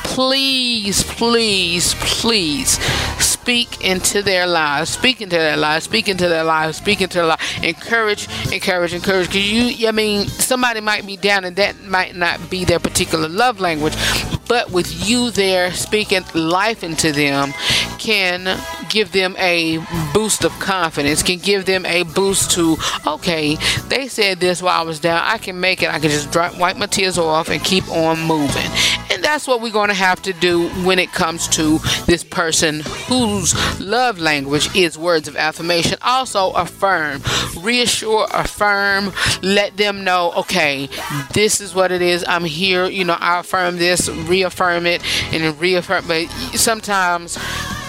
Please, please, please speak into their lives, speak into their lives, speak into their lives, speak into their lives. Encourage, encourage, encourage. Because you, I mean, somebody might be down and that might not be their particular love language, but with you there speaking life into them can give them a boost of confidence, can give them a boost to, okay, they said this while I was down. I can make it. I can just drop, wipe my tears off and keep on moving. And that's what we're going to have to do when it comes to this person whose love language is words of affirmation. Also, affirm, reassure, affirm, let them know, okay, this is what it is. I'm here. You know, I affirm this, reaffirm it, and reaffirm. But sometimes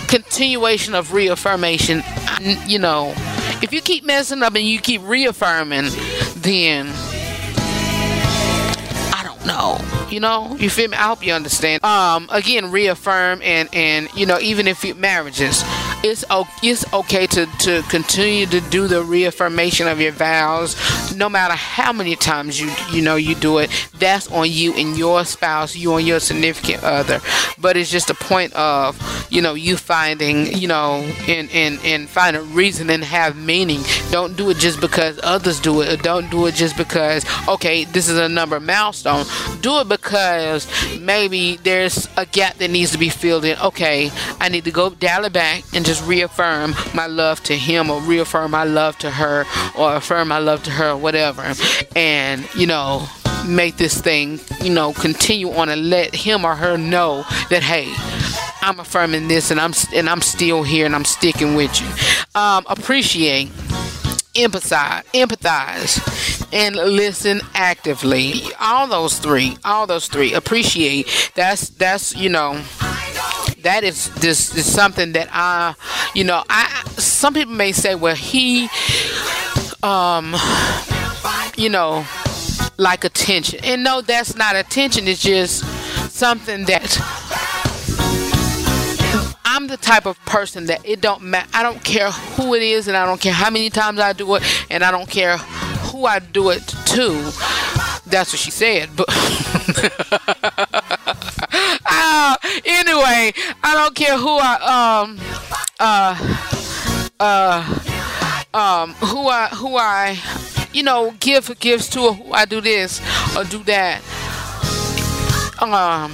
continuation of reaffirmation, you know, if you keep messing up and you keep reaffirming, then I don't know. You know, you feel me? I hope you understand. Um, again, reaffirm and and you know, even if you marriages, it's it's okay to to continue to do the reaffirmation of your vows, no matter how many times you you know you do it. That's on you and your spouse, you and your significant other. But it's just a point of you know you finding you know and and and find a reason and have meaning. Don't do it just because others do it. Or don't do it just because okay, this is a number milestone. Do it because maybe there's a gap that needs to be filled in. Okay, I need to go dial it back and just reaffirm my love to him or reaffirm my love to her or affirm my love to her or whatever. And, you know, make this thing, you know, continue on and let him or her know that hey, I'm affirming this and I'm and I'm still here and I'm sticking with you. Um, appreciate empathize, empathize, and listen actively. All those three, all those three. Appreciate. That's that's you know. That is this is something that I, you know, I. Some people may say, well, he, um, you know, like attention, and no, that's not attention. It's just something that I'm the type of person that it don't matter. I don't care who it is, and I don't care how many times I do it, and I don't care who I do it to. That's what she said. But uh, anyway, I don't care who I um uh uh um who I who I you know give gifts to, or who I do this or do that. Um,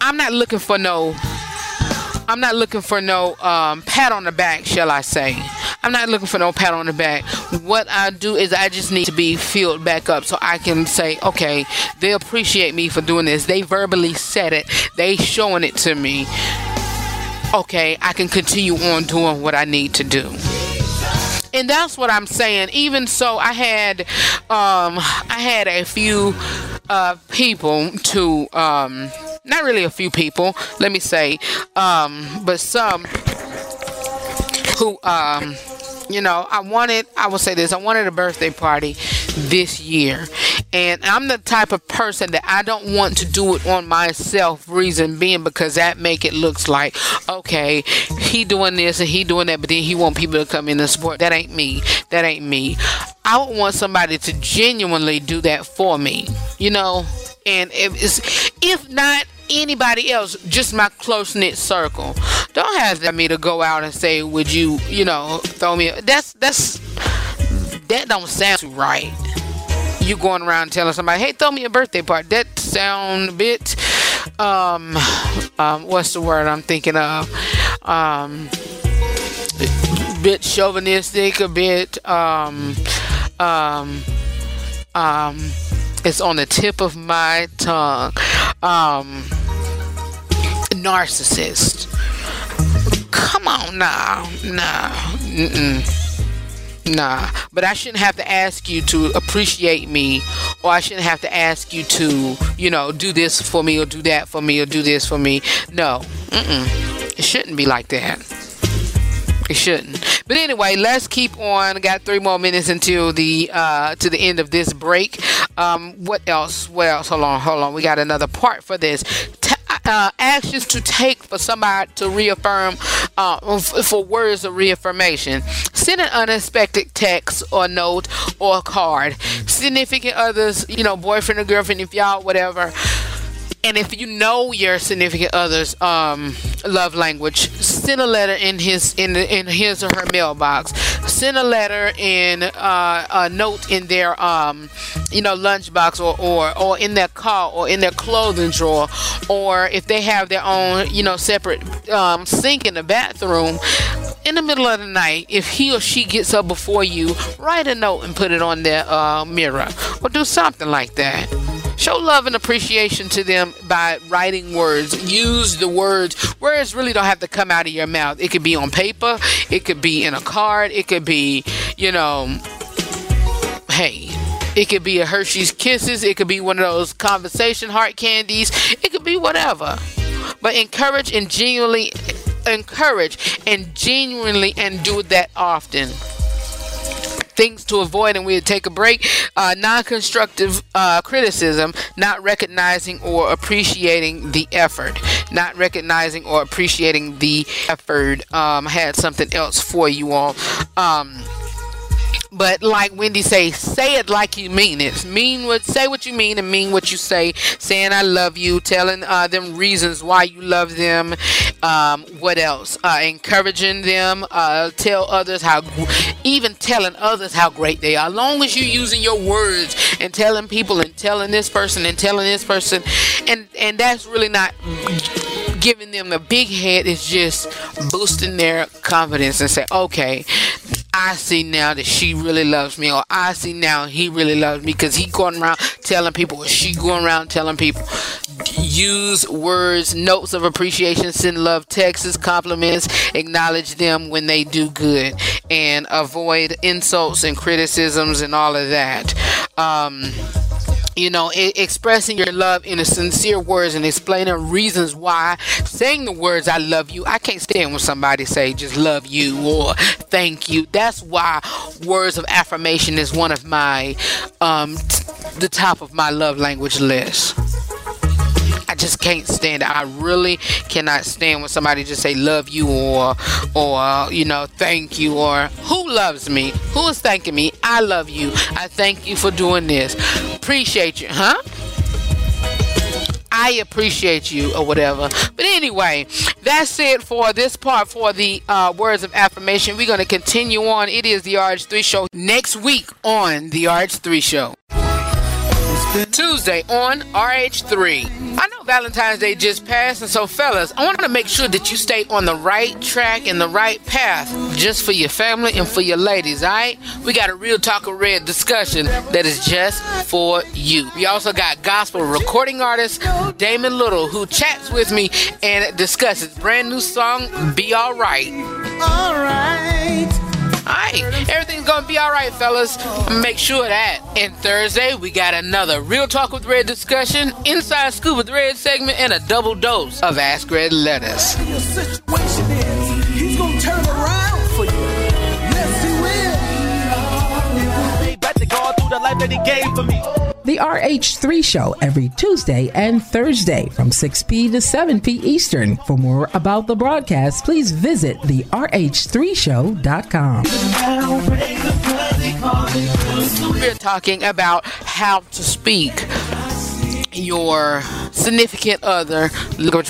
I'm not looking for no I'm not looking for no um, pat on the back, shall I say. I'm not looking for no pat on the back. What I do is I just need to be filled back up so I can say, okay, they appreciate me for doing this. They verbally said it. They showing it to me. okay, I can continue on doing what I need to do and that's what I'm saying. Even so, I had um, I had a few uh, people to um, not really a few people, let me say, um, but some who um, you know, I wanted, I will say this, I wanted a birthday party this year. And I'm the type of person that I don't want to do it on myself, reason being because that make it looks like, okay, he doing this and he doing that, but then he want people to come in and support. That ain't me. That ain't me. I would want somebody to genuinely do that for me, you know? And if it's, if not anybody else, just my close knit circle. Don't have me to go out and say, "Would you, you know, throw me?" That's that's that don't sound right. You going around telling somebody, "Hey, throw me a birthday party." That sound a bit, um, um, what's the word I'm thinking of? Um, bit chauvinistic, a bit, um, um, um it's on the tip of my tongue. Um, narcissist. Come on now, nah, mm-mm. Nah. But I shouldn't have to ask you to appreciate me, or I shouldn't have to ask you to, you know, do this for me, or do that for me, or do this for me. No, mm-mm. it shouldn't be like that. It shouldn't. But anyway, let's keep on. Got three more minutes until the uh, to the end of this break. Um, what else? What else? Hold on, hold on. We got another part for this. T- uh, actions to take for somebody to reaffirm uh, for words of reaffirmation. Send an unexpected text or note or card. Significant others, you know, boyfriend or girlfriend, if y'all whatever and if you know your significant other's um, love language, send a letter in his in in his or her mailbox. Send a letter in uh, a note in their um, you know lunchbox or, or or in their car or in their clothing drawer, or if they have their own you know separate um, sink in the bathroom. In the middle of the night, if he or she gets up before you, write a note and put it on their uh, mirror, or do something like that. Show love and appreciation to them by writing words. Use the words. Words really don't have to come out of your mouth. It could be on paper, it could be in a card, it could be, you know, hey, it could be a Hershey's Kisses. It could be one of those conversation heart candies. It could be whatever. But encourage and genuinely encourage and genuinely and do that often things to avoid, and we'll take a break. Uh, non constructive uh, criticism, not recognizing or appreciating the effort. Not recognizing or appreciating the effort. Um, I had something else for you all. Um, but like Wendy say, say it like you mean it. Mean what say what you mean and mean what you say. Saying I love you, telling uh, them reasons why you love them. Um, what else? Uh, encouraging them. Uh, tell others how, even telling others how great they are. As long as you're using your words and telling people and telling this person and telling this person, and and that's really not giving them a big head. It's just boosting their confidence and say, okay, I see now that she really loves me, or I see now he really loves me because he going around telling people, or she going around telling people. Use words, notes of appreciation, send love texts, compliments, acknowledge them when they do good, and avoid insults and criticisms and all of that. Um, you know, expressing your love in sincere words and explaining reasons why, saying the words "I love you." I can't stand when somebody say just "love you" or "thank you." That's why words of affirmation is one of my, um, t- the top of my love language list. Just can't stand it. I really cannot stand when somebody just say love you or or you know thank you or who loves me? Who is thanking me? I love you. I thank you for doing this. Appreciate you, huh? I appreciate you or whatever. But anyway, that's it for this part for the uh, words of affirmation. We're going to continue on. It is the RH3 show next week on the RH3 show. Tuesday on RH3. I know Valentine's Day just passed, and so, fellas, I want to make sure that you stay on the right track and the right path just for your family and for your ladies, alright? We got a real talk of Redd discussion that is just for you. We also got gospel recording artist Damon Little who chats with me and discusses brand new song, Be Alright. Alright. Alright, everything's gonna be alright, fellas. Make sure that. And Thursday, we got another Real Talk with Redd discussion, Inside Scoop with Redd segment, and a double dose of Ask Redd Letters. He's gonna turn around for you. Yes, he will. to go through the life that he gave for me the RH3 show every Tuesday and Thursday from 6p to 7p Eastern. For more about the broadcast, please visit the RH3show.com. We're talking about how to speak your significant other,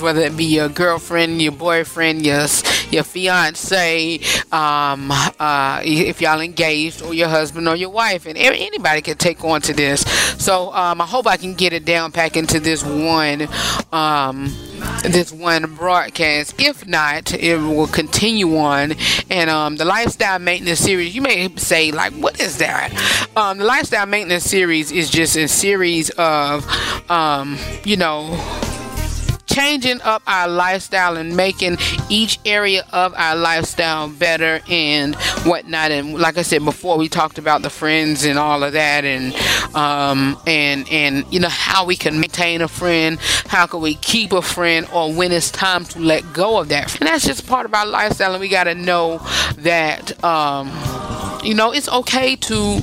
whether it be your girlfriend, your boyfriend, your your fiance, um, uh, if y'all engaged, or your husband or your wife, and anybody can take on to this. So um, I hope I can get it down pack into this one. Um, this one broadcast. If not, it will continue on. And um, the lifestyle maintenance series, you may say, like, what is that? Um, the lifestyle maintenance series is just a series of, um, you know, changing up our lifestyle and making each area of our lifestyle better and whatnot. And like I said before, we talked about the friends and all of that, and um, and and you know how we can maintain a friend, how can we keep a friend, or when it's time to let go of that. And that's just part of our lifestyle, and we got to know that um, you know it's okay to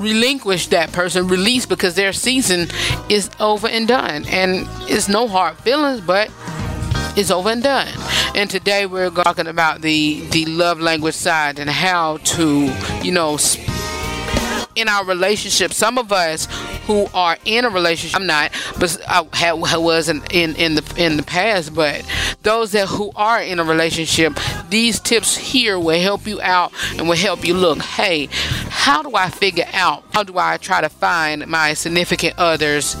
relinquish that person, release because their season is over and done. And it's no hard feelings, but it's over and done. And today we're talking about the the love language side and how to, you know, in our relationship. Some of us who are in a relationship, I'm not, but I, was in, in in the in the past. But those that who are in a relationship, these tips here will help you out and will help you look. Hey, how do I figure out? How do I try to find my significant others?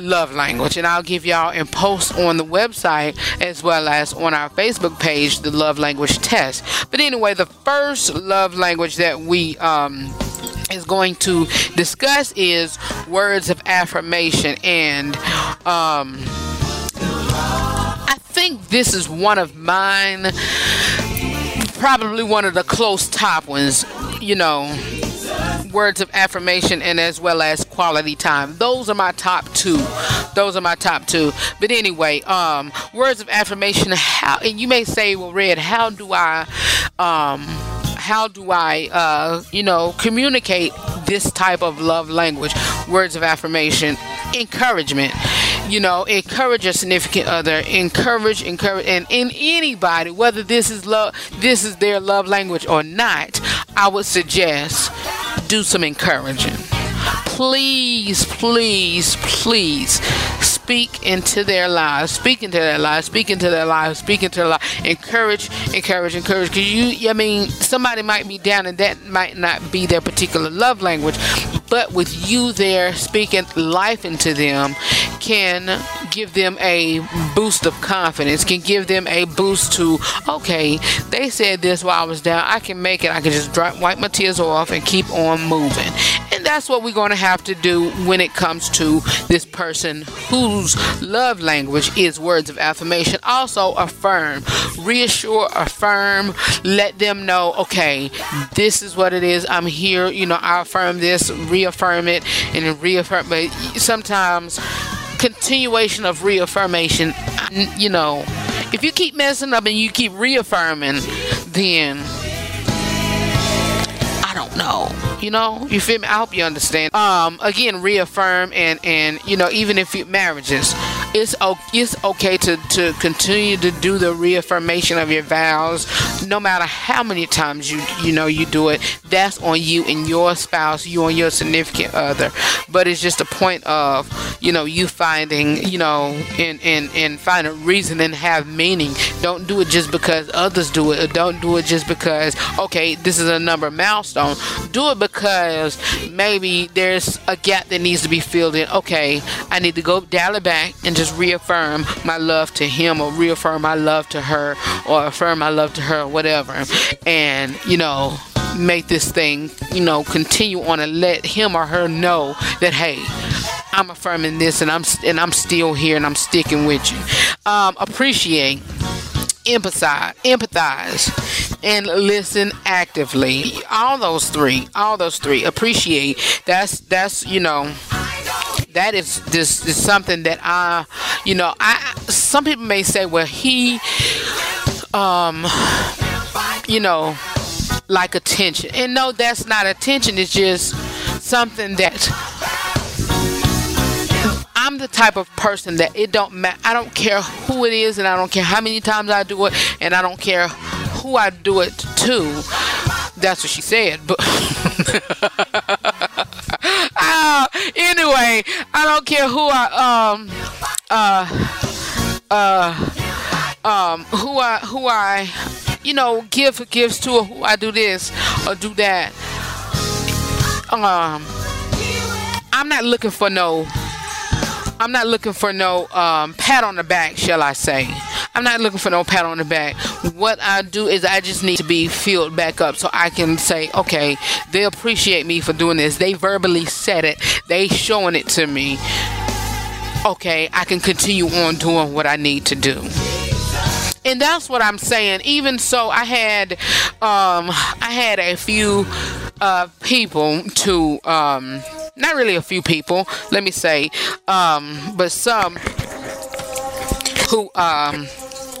love language and I'll give y'all and post on the website as well as on our Facebook page the love language test. But anyway, the first love language that we um is going to discuss is words of affirmation. And um, I think this is one of mine probably one of the close top ones you know words of affirmation and as well as quality time. Those are my top two. Those are my top two. But anyway um words of affirmation how and you may say well Redd how do i um how do I, uh, you know, communicate this type of love language, words of affirmation, encouragement. You know, encourage a significant other, encourage, encourage, and in anybody, whether this is love, this is their love language or not, I would suggest do some encouraging. Please, please, please speak into their lives, speak into their lives, speak into their lives, speak into their lives. Encourage, encourage, encourage. Because you, I mean, somebody might be down and that might not be their particular love language, but with you there speaking life into them can give them a boost of confidence, can give them a boost to, okay, they said this while I was down. I can make it. I can just drop, wipe my tears off and keep on moving. And that's what we're going to have to do when it comes to this person whose love language is words of affirmation. Also, affirm, reassure, affirm, let them know, okay, this is what it is. I'm here. You know, I affirm this, reaffirm it, and reaffirm. But sometimes, continuation of reaffirmation, you know, if you keep messing up and you keep reaffirming, then I don't know. You know, you feel me? I hope you understand. Um, again, reaffirm and and you know, even if you marriages, it's it's okay to to continue to do the reaffirmation of your vows, no matter how many times you you know you do it. That's on you and your spouse, you and your significant other. But it's just a point of you know you finding you know and and and find a reason and have meaning don't do it just because others do it Or don't do it just because okay this is a number milestone do it because maybe there's a gap that needs to be filled in okay i need to go dial it back and just reaffirm my love to him or reaffirm my love to her or affirm my love to her or whatever and you know make this thing, you know, continue on and let him or her know that hey, I'm affirming this and I'm and I'm still here and I'm sticking with you. Um, appreciate, empathize, empathize, and listen actively. All those three, all those three. Appreciate. That's that's you know that is this is something that I, you know, I some people may say, well, he, um, you know, like attention. And no, that's not attention. It's just something that I'm the type of person that it don't matter. I don't care who it is, and I don't care how many times I do it, and I don't care who I do it to. That's what she said. But anyway, I don't care who I um uh uh um who I who I you know, give gifts to, or who I do this or do that. Um, I'm not looking for no. I'm not looking for no um, pat on the back, shall I say? I'm not looking for no pat on the back. What I do is I just need to be filled back up so I can say, okay, they appreciate me for doing this. They verbally said it. They showing it to me. Okay, I can continue on doing what I need to do and that's what I'm saying. Even so, I had um, I had a few uh, people to um, not really a few people, let me say, um, but some who um,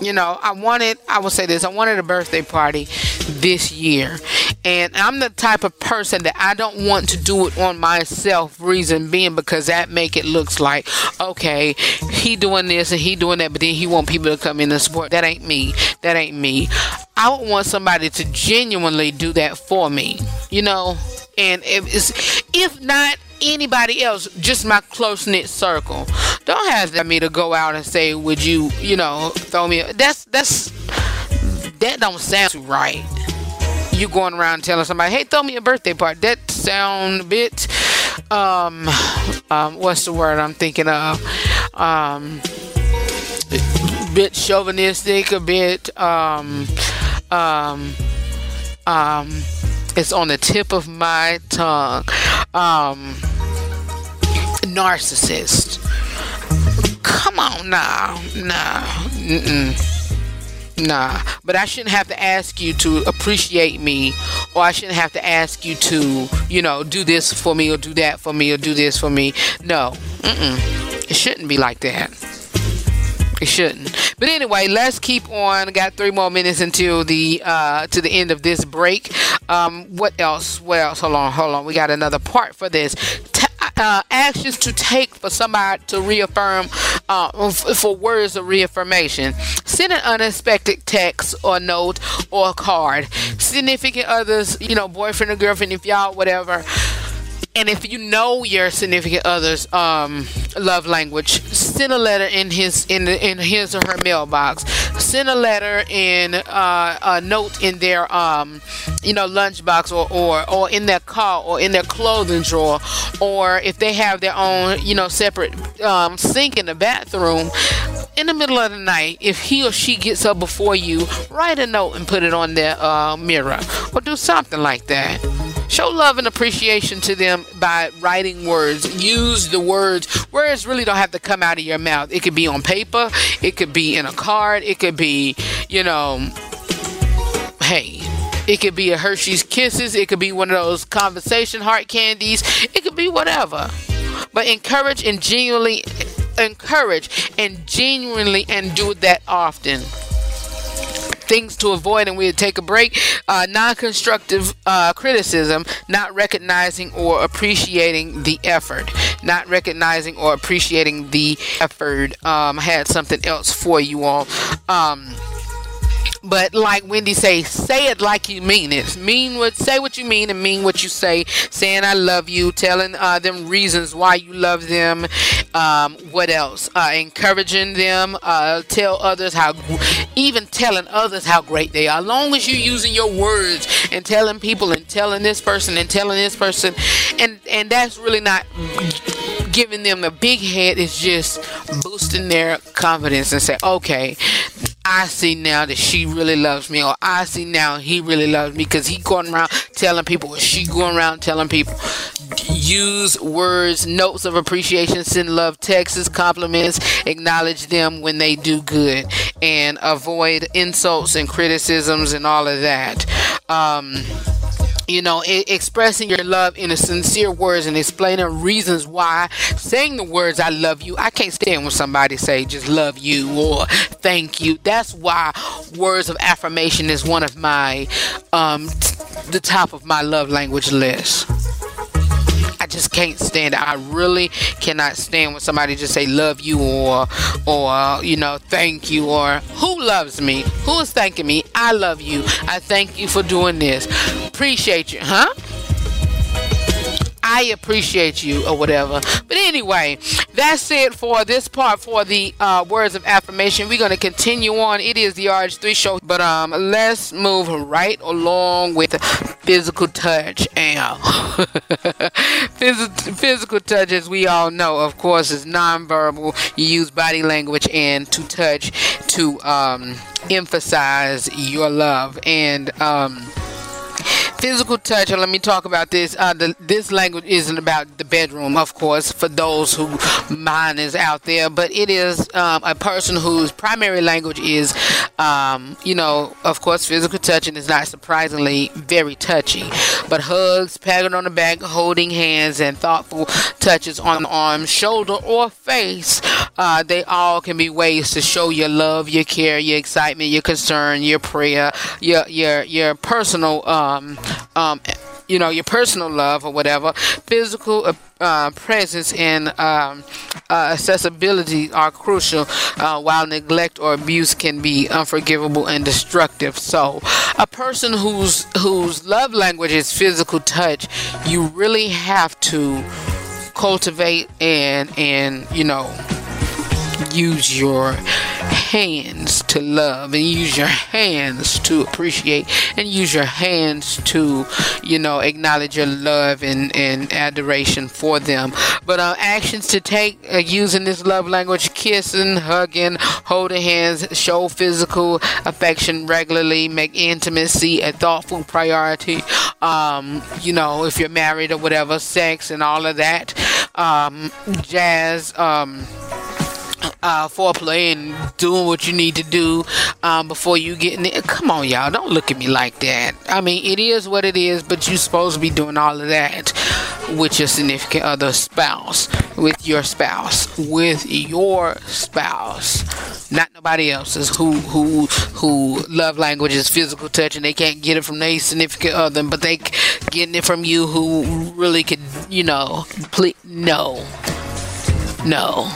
you know, I wanted, I will say this, I wanted a birthday party this year. And I'm the type of person that I don't want to do it on myself, reason being because that make it looks like, okay, he doing this and he doing that, but then he want people to come in and support. That ain't me. That ain't me. I would want somebody to genuinely do that for me, you know? And if it's, if not anybody else, just my close knit circle. Don't have me to go out and say, "Would you, you know, throw me?" That's that's that don't sound right. You going around telling somebody, "Hey, throw me a birthday party." That sound a bit, um, um, what's the word I'm thinking of? Um, bit chauvinistic, a bit, um, um, um it's on the tip of my tongue. Um, narcissist. Come on now, nah, mm-mm. Nah. But I shouldn't have to ask you to appreciate me, or I shouldn't have to ask you to, you know, do this for me, or do that for me, or do this for me. No, mm-mm. it shouldn't be like that. It shouldn't. But anyway, let's keep on. Got three more minutes until the uh, to the end of this break. Um, what else? What else? Hold on, hold on. We got another part for this. T- uh, actions to take for somebody to reaffirm uh, for words of reaffirmation. Send an unexpected text or note or card. Significant others, you know, boyfriend or girlfriend, if y'all whatever and if you know your significant other's um, love language, send a letter in his in in his or her mailbox. Send a letter in uh, a note in their um, you know lunchbox or, or or in their car or in their clothing drawer, or if they have their own you know separate um, sink in the bathroom. In the middle of the night, if he or she gets up before you, write a note and put it on their uh, mirror, or do something like that. Show love and appreciation to them by writing words. Use the words. Words really don't have to come out of your mouth. It could be on paper, it could be in a card, it could be, you know, hey, it could be a Hershey's Kisses. It could be one of those conversation heart candies. It could be whatever. But encourage and genuinely encourage and genuinely and do that often things to avoid, and we'll take a break. Uh, non constructive uh, criticism, not recognizing or appreciating the effort. Not recognizing or appreciating the effort. Um, I had something else for you all. Um, but like Wendy say, say it like you mean it. Mean what say what you mean and mean what you say. Saying I love you, telling uh, them reasons why you love them. Um, what else? Uh, encouraging them. Uh, tell others how, even telling others how great they are. As long as you're using your words and telling people and telling this person and telling this person, and and that's really not giving them a big head. It's just boosting their confidence and say, okay, I see now that she really loves me, or I see now he really loves me because he going around telling people, or she going around telling people. Use words, notes of appreciation, send love texts, compliments, acknowledge them when they do good, and avoid insults and criticisms and all of that. Um, you know, expressing your love in sincere words and explaining reasons why, saying the words "I love you." I can't stand when somebody say just "love you" or "thank you." That's why words of affirmation is one of my, um, t- the top of my love language list just can't stand it. I really cannot stand when somebody just say love you or or you know thank you or who loves me? Who is thanking me? I love you. I thank you for doing this. Appreciate you, huh? I appreciate you or whatever. But anyway, that's it for this part for the uh, words of affirmation. We're going to continue on. It is the RH3 show, but um, let's move right along with physical touch. And physical touch, as we all know, of course, is nonverbal. You use body language and to touch to um, emphasize your love and. Um, physical touch, let me talk about this. Uh, the, this language isn't about the bedroom, of course, for those who mine is out there, but it is um, a person whose primary language is, um, you know, of course, physical touch, and is not surprisingly very touchy. But hugs, patting on the back, holding hands, and thoughtful touches on the arm, shoulder, or face, uh, they all can be ways to show your love, your care, your excitement, your concern, your prayer, your your your personal um, um, you know, your personal love or whatever, physical uh, uh, presence and um, uh, accessibility are crucial, uh, while neglect or abuse can be unforgivable and destructive. So, a person whose whose love language is physical touch, you really have to cultivate and and you know use your hands to love and use your hands to appreciate and use your hands to you know acknowledge your love and, and adoration for them. But uh, actions to take uh, using this love language kissing hugging holding hands show physical affection regularly make intimacy a thoughtful priority. Um, you know if you're married or whatever sex and all of that. Um, jazz um, uh, foreplay and doing what you need to do um, before you get in there. Come on, y'all. Don't look at me like that. I mean, it is what it is, but you're supposed to be doing all of that with your significant other spouse, with your spouse, with your spouse, not nobody else's who who who love language is physical touch and they can't get it from their significant other, but they getting it from you who really could, you know, please, no, no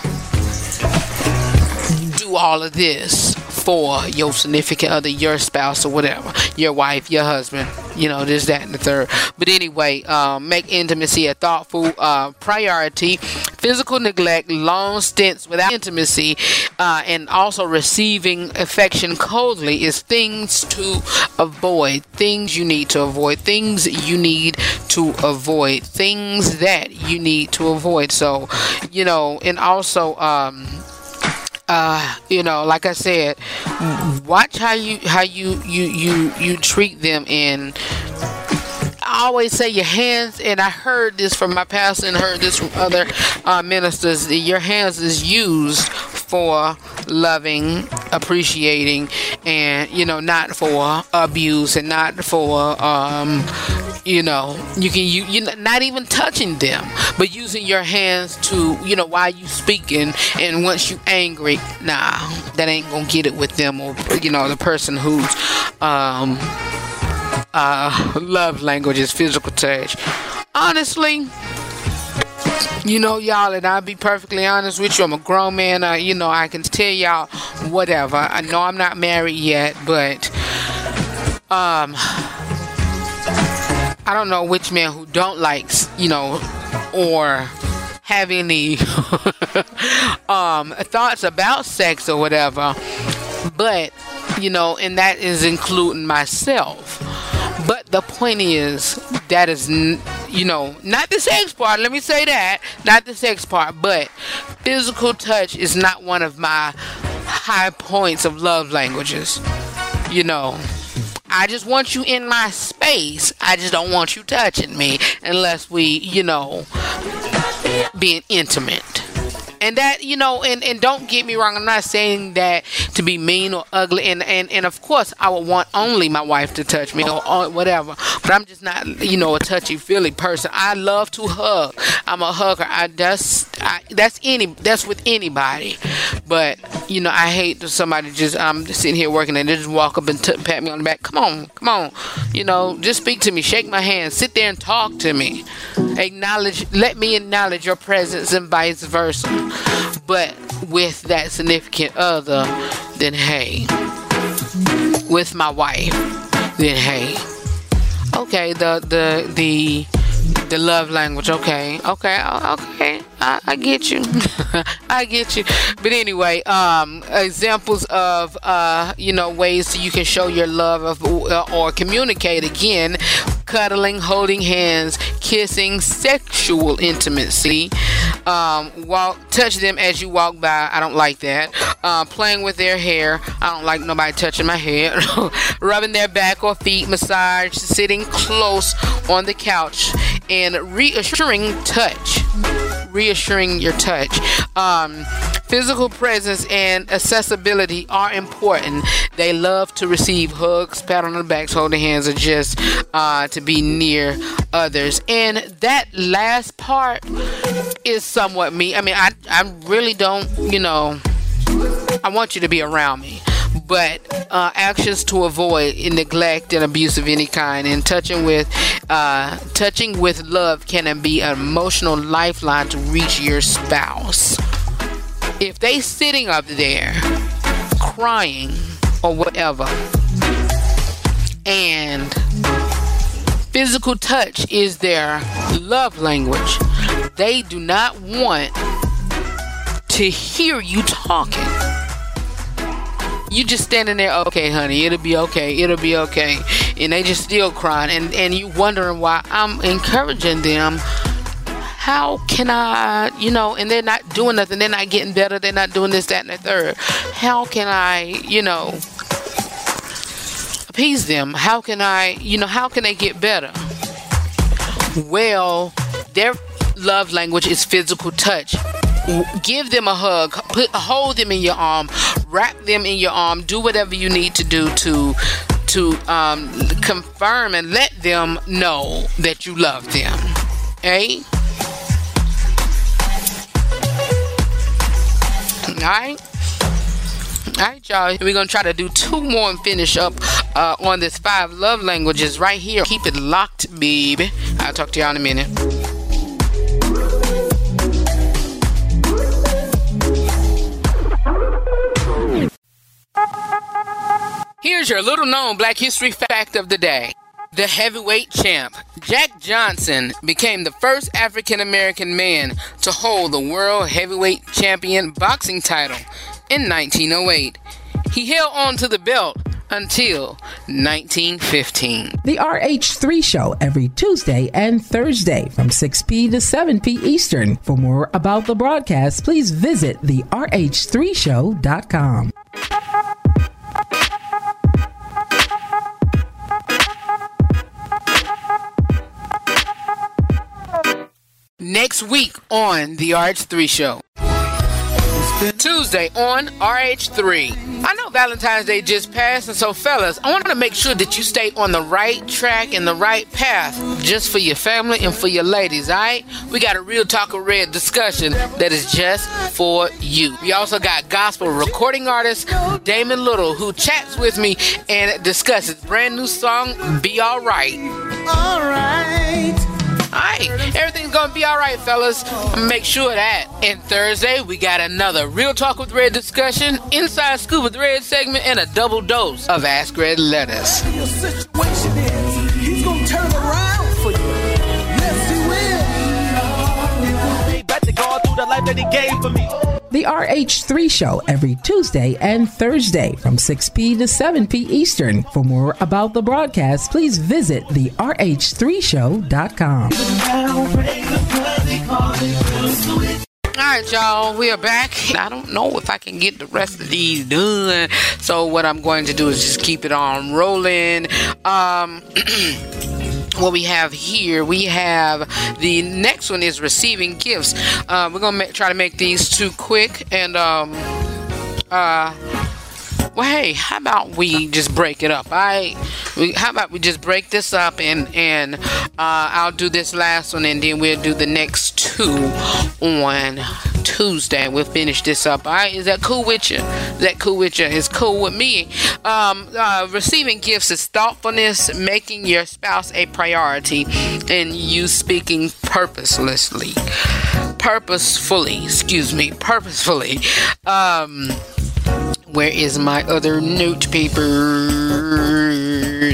all of this for your significant other, your spouse, or whatever, your wife, your husband, you know, this, that, and the third. But anyway, um, make intimacy a thoughtful uh, priority. Physical neglect, long stints without intimacy, uh, and also receiving affection coldly is things to avoid. Things you need to avoid. Things you need to avoid. Things that you need to avoid. So, you know, and also, um, uh, you know, like I said, watch how you how you you you you treat them and I always say your hands, and I heard this from my pastor and heard this from other uh, ministers. Your hands is used for loving, appreciating, and you know, not for abuse and not for um, you know, you can you you not even touching them, but using your hands to you know while you speaking, and once you angry, nah, that ain't gonna get it with them or you know the person who's um uh love language is physical touch. Honestly, you know, y'all, and I'll be perfectly honest with you. I'm a grown man. Uh, you know, I can tell y'all whatever. I know I'm not married yet, but um, I don't know which man who don't like, you know, or have any um, thoughts about sex or whatever. But you know, and that is including myself. But the point is, that is, you know, not the sex part. Let me say that, not the sex part, but physical touch is not one of my high points of love languages. You know, I just want you in my space. I just don't want you touching me unless we, you know, being intimate and that you know and and don't get me wrong i'm not saying that to be mean or ugly. And and, and of course i would want only my wife to touch me or, or whatever. But i'm just not you know a touchy feely person. I love to hug. I'm a hugger. I that's I, that's any that's with anybody. But you know i hate somebody just i'm just sitting here working and they just walk up and t- pat me on the back. Come on come on. You know just speak to me. Shake my hand. Sit there and talk to me. Acknowledge let me acknowledge your presence and vice versa but with that significant other, then hey, with my wife, then hey, okay, the the the the love language. Okay, okay, okay. I, I get you. I get you. But anyway, um, examples of uh, you know ways you can show your love of, uh, or communicate again: cuddling, holding hands, kissing, sexual intimacy. Um, walk, touch them as you walk by. I don't like that. Uh, playing with their hair. I don't like nobody touching my hair. Rubbing their back or feet, massage, sitting close on the couch, and reassuring touch. Reassuring your touch. Um, physical presence and accessibility are important. They love to receive hugs, pat on the backs, holding hands, or just uh, to be near others. And that last part is somewhat me. I mean, I I really don't, you know, I want you to be around me. But uh, actions to avoid neglect and abuse of any kind, and touching with, uh, touching with love can be an emotional lifeline to reach your spouse. If they sitting up there crying or whatever, and physical touch is their love language, they do not want to hear you talking. You just standing there, okay, honey, it'll be okay, it'll be okay, and they just still crying, and and you wondering why I'm encouraging them. How can I, you know, and they're not doing nothing, they're not getting better, they're not doing this, that, and the third. How can I, you know, appease them? How can I, you know, how can they get better? Well, their love language is physical touch. Give them a hug, put hold them in your arm, wrap them in your arm, do whatever you need to do to to um, confirm and let them know that you love them. Eh? Alright? Alright, y'all. We're gonna try to do two more and finish up uh, on this five love languages right here. Keep it locked, baby. I'll talk to y'all in a minute. Here's your little known black history fact of the day. The heavyweight champ, Jack Johnson, became the first African American man to hold the World Heavyweight Champion boxing title in 1908. He held on to the belt until 1915. The RH3 show every Tuesday and Thursday from 6p to 7p Eastern. For more about the broadcast, please visit the RH3show.com. Next week on the RH3 show. Tuesday on RH3. I know Valentine's Day just passed, and so, fellas, I want to make sure that you stay on the right track and the right path just for your family and for your ladies, all right? We got a real talk of Redd discussion that is just for you. We also got gospel recording artist Damon Little who chats with me and discusses brand new song, Be Alright. Alright. Alright, everything's going gonna be all right, fellas. Make sure that. And Thursday, we got another Real Talk with Redd discussion, Inside Scoop with Redd segment, and a double dose of Ask Redd Letters. Your situation is, he's gonna turn around for you. Yes, he will. Better go through the life that he gave for me. The RH3 Show every Tuesday and Thursday from 6p to 7p Eastern. For more about the broadcast, please visit the RH3Show.com. All right, y'all, we are back. I don't know if I can get the rest of these done. So what I'm going to do is just keep it on rolling. Um what we have here, we have the next one is receiving gifts. Uh, we're gonna try to make these two quick and um uh well hey how about we just break it up I, we, how about we just break this up and and uh, i'll do this last one and then we'll do the next two on tuesday we'll finish this up. All right is that cool with you? Is that cool with you? It's cool with me. Um, uh, receiving gifts is thoughtfulness making your spouse a priority and you speaking purposelessly. Purposefully excuse me purposefully. Um where is my other note paper?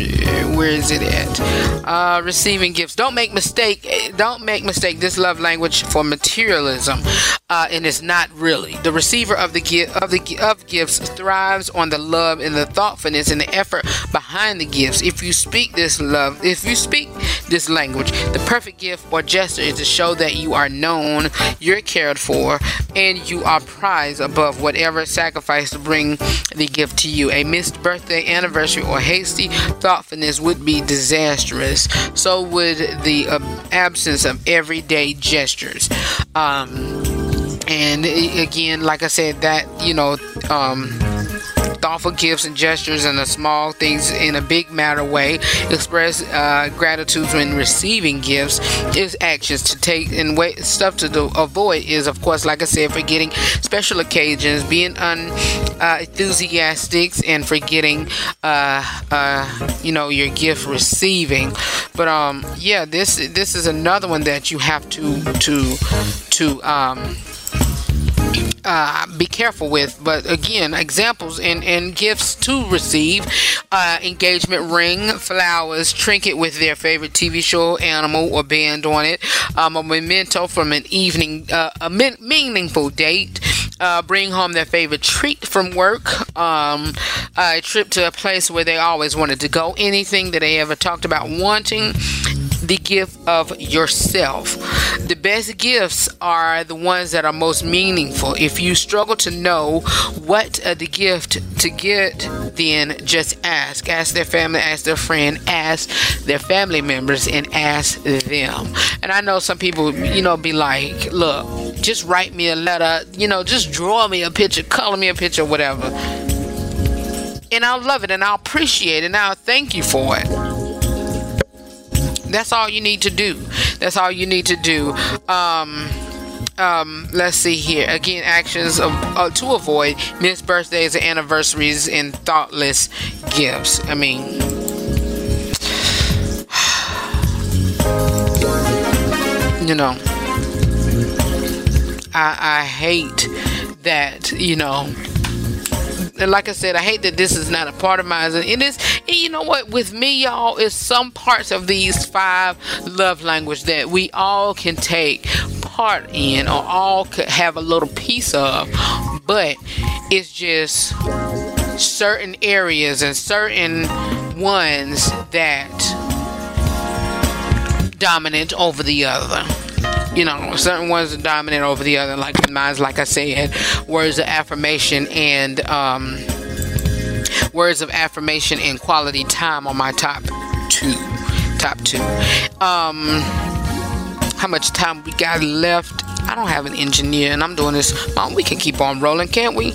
Where is it at? Uh, receiving gifts. Don't make mistake. Don't make mistake. This love language for materialism, uh, and it's not really. The receiver of the gift of the of gifts thrives on the love and the thoughtfulness and the effort behind the gifts. If you speak this love, if you speak this language, the perfect gift or gesture is to show that you are known, you're cared for, and you are prized above whatever sacrifice to bring the gift to you. A missed birthday, anniversary, or hasty thoughtfulness would be disastrous. So would the uh, absence of everyday gestures. Um, and again, like I said, that you know, um, thoughtful gifts and gestures and the small things in a big matter way. Express uh, gratitude when receiving gifts is actions to take and way, stuff to do, avoid is, of course, like I said, forgetting special occasions, being unenthusiastic, uh, and forgetting, uh, uh, you know, your gift receiving. But um, yeah, this this is another one that you have to to to um uh, be careful with. But again, examples and, and gifts to receive uh, engagement ring, flowers, trinket with their favorite TV show, animal, or band on it, um, a memento from an evening, uh, a meaningful date. Uh, bring home their favorite treat from work, um, a trip to a place where they always wanted to go, anything that they ever talked about wanting, the gift of yourself. The best gifts are the ones that are most meaningful. If you struggle to know what uh, the gift to get, then just ask. Ask their family, ask their friend, ask their family members, and ask them. And I know some people, you know, be like, look, just write me a letter, you know, just draw me a picture, color me a picture, whatever. And I'll love it and I'll appreciate it and I'll thank you for it. That's all you need to do. That's all you need to do. Um, um, let's see here. Again, actions of, uh, to avoid missed birthdays and anniversaries and thoughtless gifts. I mean, you know, I, I hate that, you know, and like I said, I hate that this is not a part of mine. And it is, and you know what? With me, y'all, is some parts of these five love language that we all can take part in or all could have a little piece of. But it's just certain areas and certain ones that dominant over the other you know, certain ones are dominant over the other. Like in mine's, like I said, words of affirmation and um, words of affirmation and quality time on my top two. Top two. Um, how much time we got left? I don't have an engineer, and I'm doing this. Mom, we can keep on rolling, can't we?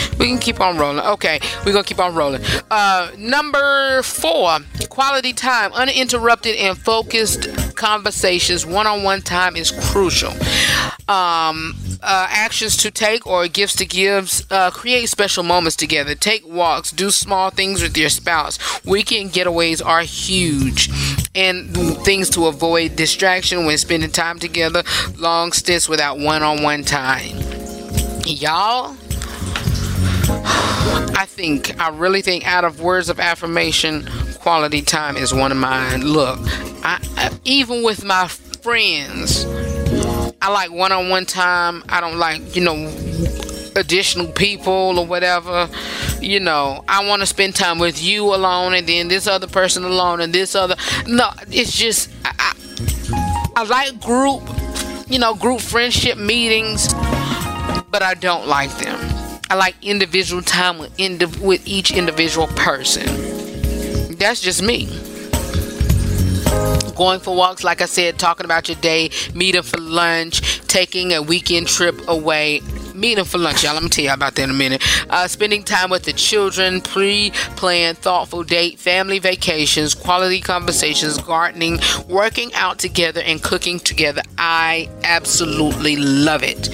We can keep on rolling. Okay, we're gonna keep on rolling. Uh, number four, quality time, uninterrupted and focused conversations. One-on-one time is crucial. Um, uh, actions to take or gifts to give. Uh, create special moments together. Take walks. Do small things with your spouse. Weekend getaways are huge and things to avoid distraction when spending time together, long stints without one on one time. Y'all, I think, I really think out of words of affirmation, quality time is one of mine. Look, I, even with my friends, I like one on one time. I don't like, you know, additional people or whatever. You know, I want to spend time with you alone and then this other person alone and this other. No, it's just, I, I, I like group, you know, group friendship meetings, but I don't like them. I like individual time with, with each individual person. That's just me going for walks, like I said, talking about your day, meeting for lunch, taking a weekend trip away meeting for lunch, y'all. I'm gonna tell you about that in a minute. Uh, spending time with the children, pre-planned, thoughtful date, family vacations, quality conversations, gardening, working out together, and cooking together. I absolutely love it.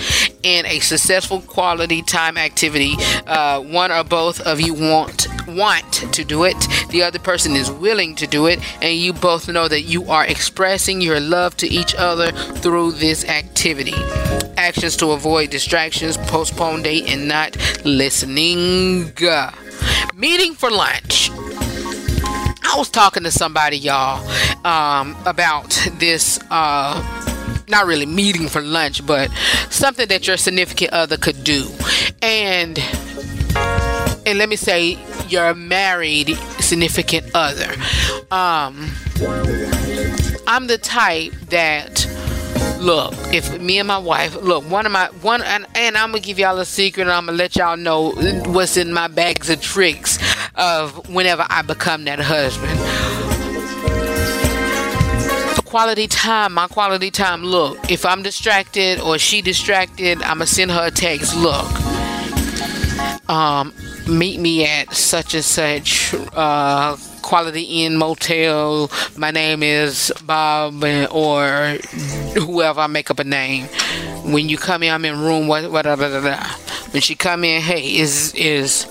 And a successful quality time activity. Uh, one or both of you want want to do it. The other person is willing to do it, and you both know that you are expressing your love to each other through this activity. Actions to avoid distractions, postpone date, and not listening. Meeting for lunch. I was talking to somebody, y'all, um, about this. Uh, not really meeting for lunch, but something that your significant other could do. And and let me say your married significant other. Um, I'm the type that look if me and my wife look one of my one and, and i'm gonna give y'all a secret and i'm gonna let y'all know what's in my bags of tricks of whenever i become that husband quality time my quality time look if i'm distracted or she distracted i'm gonna send her a text look um meet me at such and such uh, Quality Inn Motel. My name is Bob, or whoever I make up a name. When you come in, I'm in room what what da, da, da, When she come in, hey, is is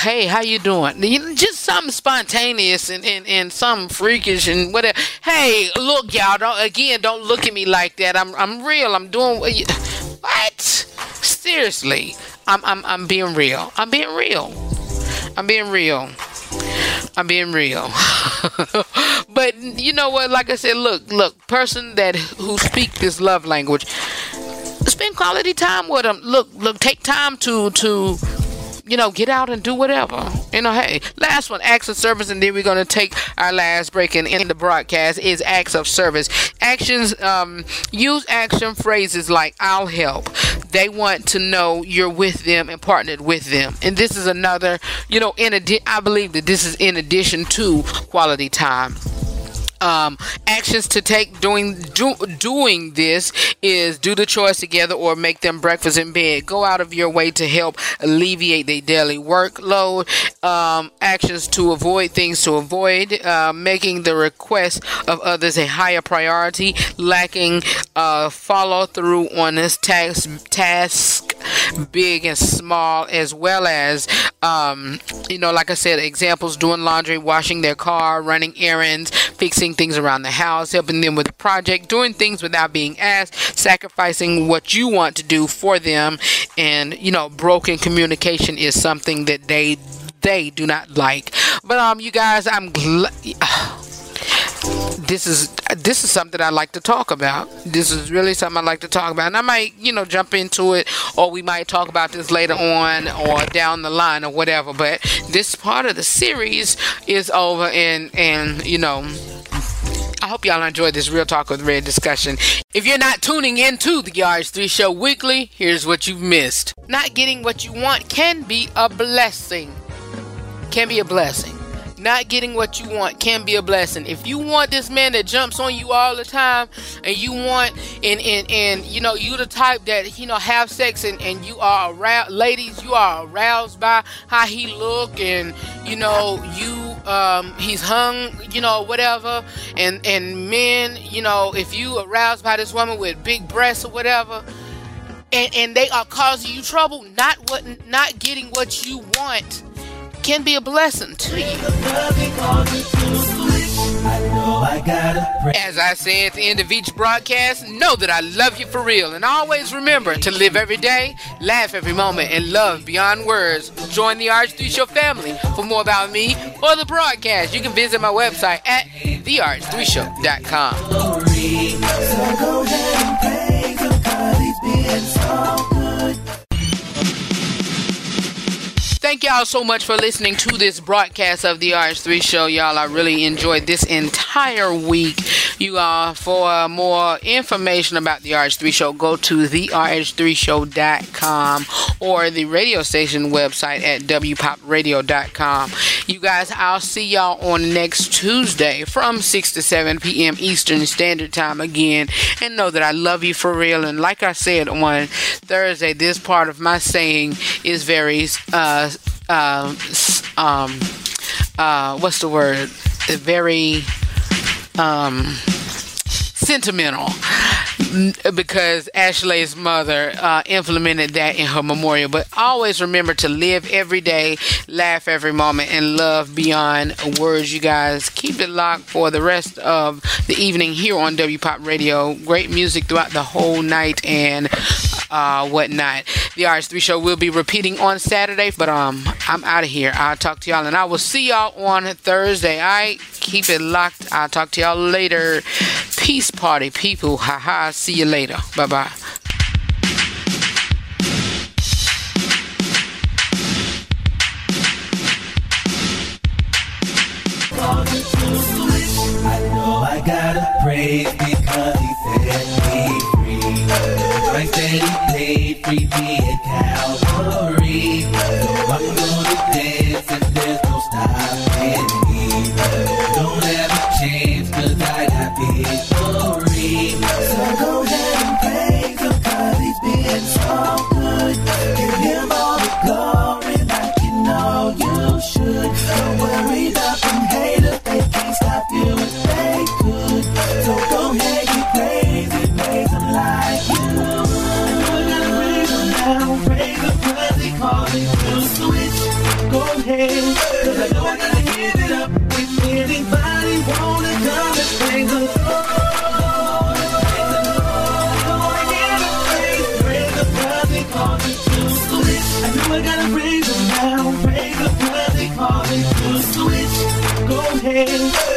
hey, how you doing? Just something spontaneous and, and, and something freakish and whatever. Hey, look, y'all, don't again, don't look at me like that. I'm I'm real. I'm doing what? Seriously. I'm, I'm, I'm being real. I'm being real. I'm being real. I'm being real. but you know what? Like I said, look, look, person that who speak this love language, spend quality time with them. Look, look, take time to to you know, get out and do whatever. You know, hey, last one, acts of service, and then we're gonna take our last break and end the broadcast is acts of service. Actions, um, use action phrases like "I'll help." They want to know you're with them and partnered with them, and this is another, you know, in addition, I believe that this is in addition to quality time um, actions to take doing do, doing this is do the chores together or make them breakfast in bed. Go out of your way to help alleviate their daily workload. Um, actions to avoid things to avoid. Uh, making the request of others a higher priority. Lacking uh, follow through on this task task, big and small, as well as um, you know, like I said, examples: doing laundry, washing their car, running errands, fixing things around the house, helping them with the project, doing things without being asked, sacrificing what you want to do for them, and you know, broken communication is something that they they do not like. But um, you guys, I'm glad. this is this is something I like to talk about. This is really something I like to talk about, and I might you know jump into it, or we might talk about this later on or down the line or whatever. But this part of the series is over, and and you know I hope y'all enjoyed this Real Talk with Redd discussion. If you're not tuning into the RH3 Show weekly, here's what you've missed. Not getting what you want can be a blessing. Can be a blessing not getting what you want can be a blessing. If you want this man that jumps on you all the time, and you want, and and and you know, you the type that you know have sex, and and you are aroused, ladies, you are aroused by how he look, and you know, you um, he's hung, you know, whatever, and and men, you know, if you aroused by this woman with big breasts or whatever. And, and they are causing you trouble, not what, not getting what you want can be a blessing to you. As I say at the end of each broadcast, know that I love you for real. And always remember to live every day, laugh every moment, and love beyond words. Join the RH3 Show family. For more about me or the broadcast, you can visit my website at therh3show.com. Thank y'all so much for listening to this broadcast of the RH3 Show. Y'all, I really enjoyed this entire week. You all, for more information about the RH3 Show, go to therh3show.com or the radio station website at wpopradio.com. You guys, I'll see y'all on next Tuesday from 6 to 7 p.m. Eastern Standard Time again. And know that I love you for real. And like I said on Thursday, this part of my saying is very uh, uh, um, uh, what's the word? Very um, sentimental because Ashley's mother uh, implemented that in her memorial. But always remember to live every day, laugh every moment, and love beyond words. You guys keep it locked for the rest of the evening here on W Pop Radio. Great music throughout the whole night and uh, whatnot. The RH3 show will be repeating on Saturday, but um, I'm out of here. I'll talk to y'all, and I will see y'all on Thursday. All right, keep it locked. I'll talk to y'all later. Peace party, people. Ha ha. See you later. Bye bye. I gotta because he free. Paid I'm gonna dance and there's no stopping me. Don't ever I got victory. So go ahead and praise so good. Give him all the glory like you know you should. Worry them haters, they can't stop you Cause I know I gotta it up. If anybody wanna come and the the. I know I gotta him now, praise him cause he called me to switch. Go ahead,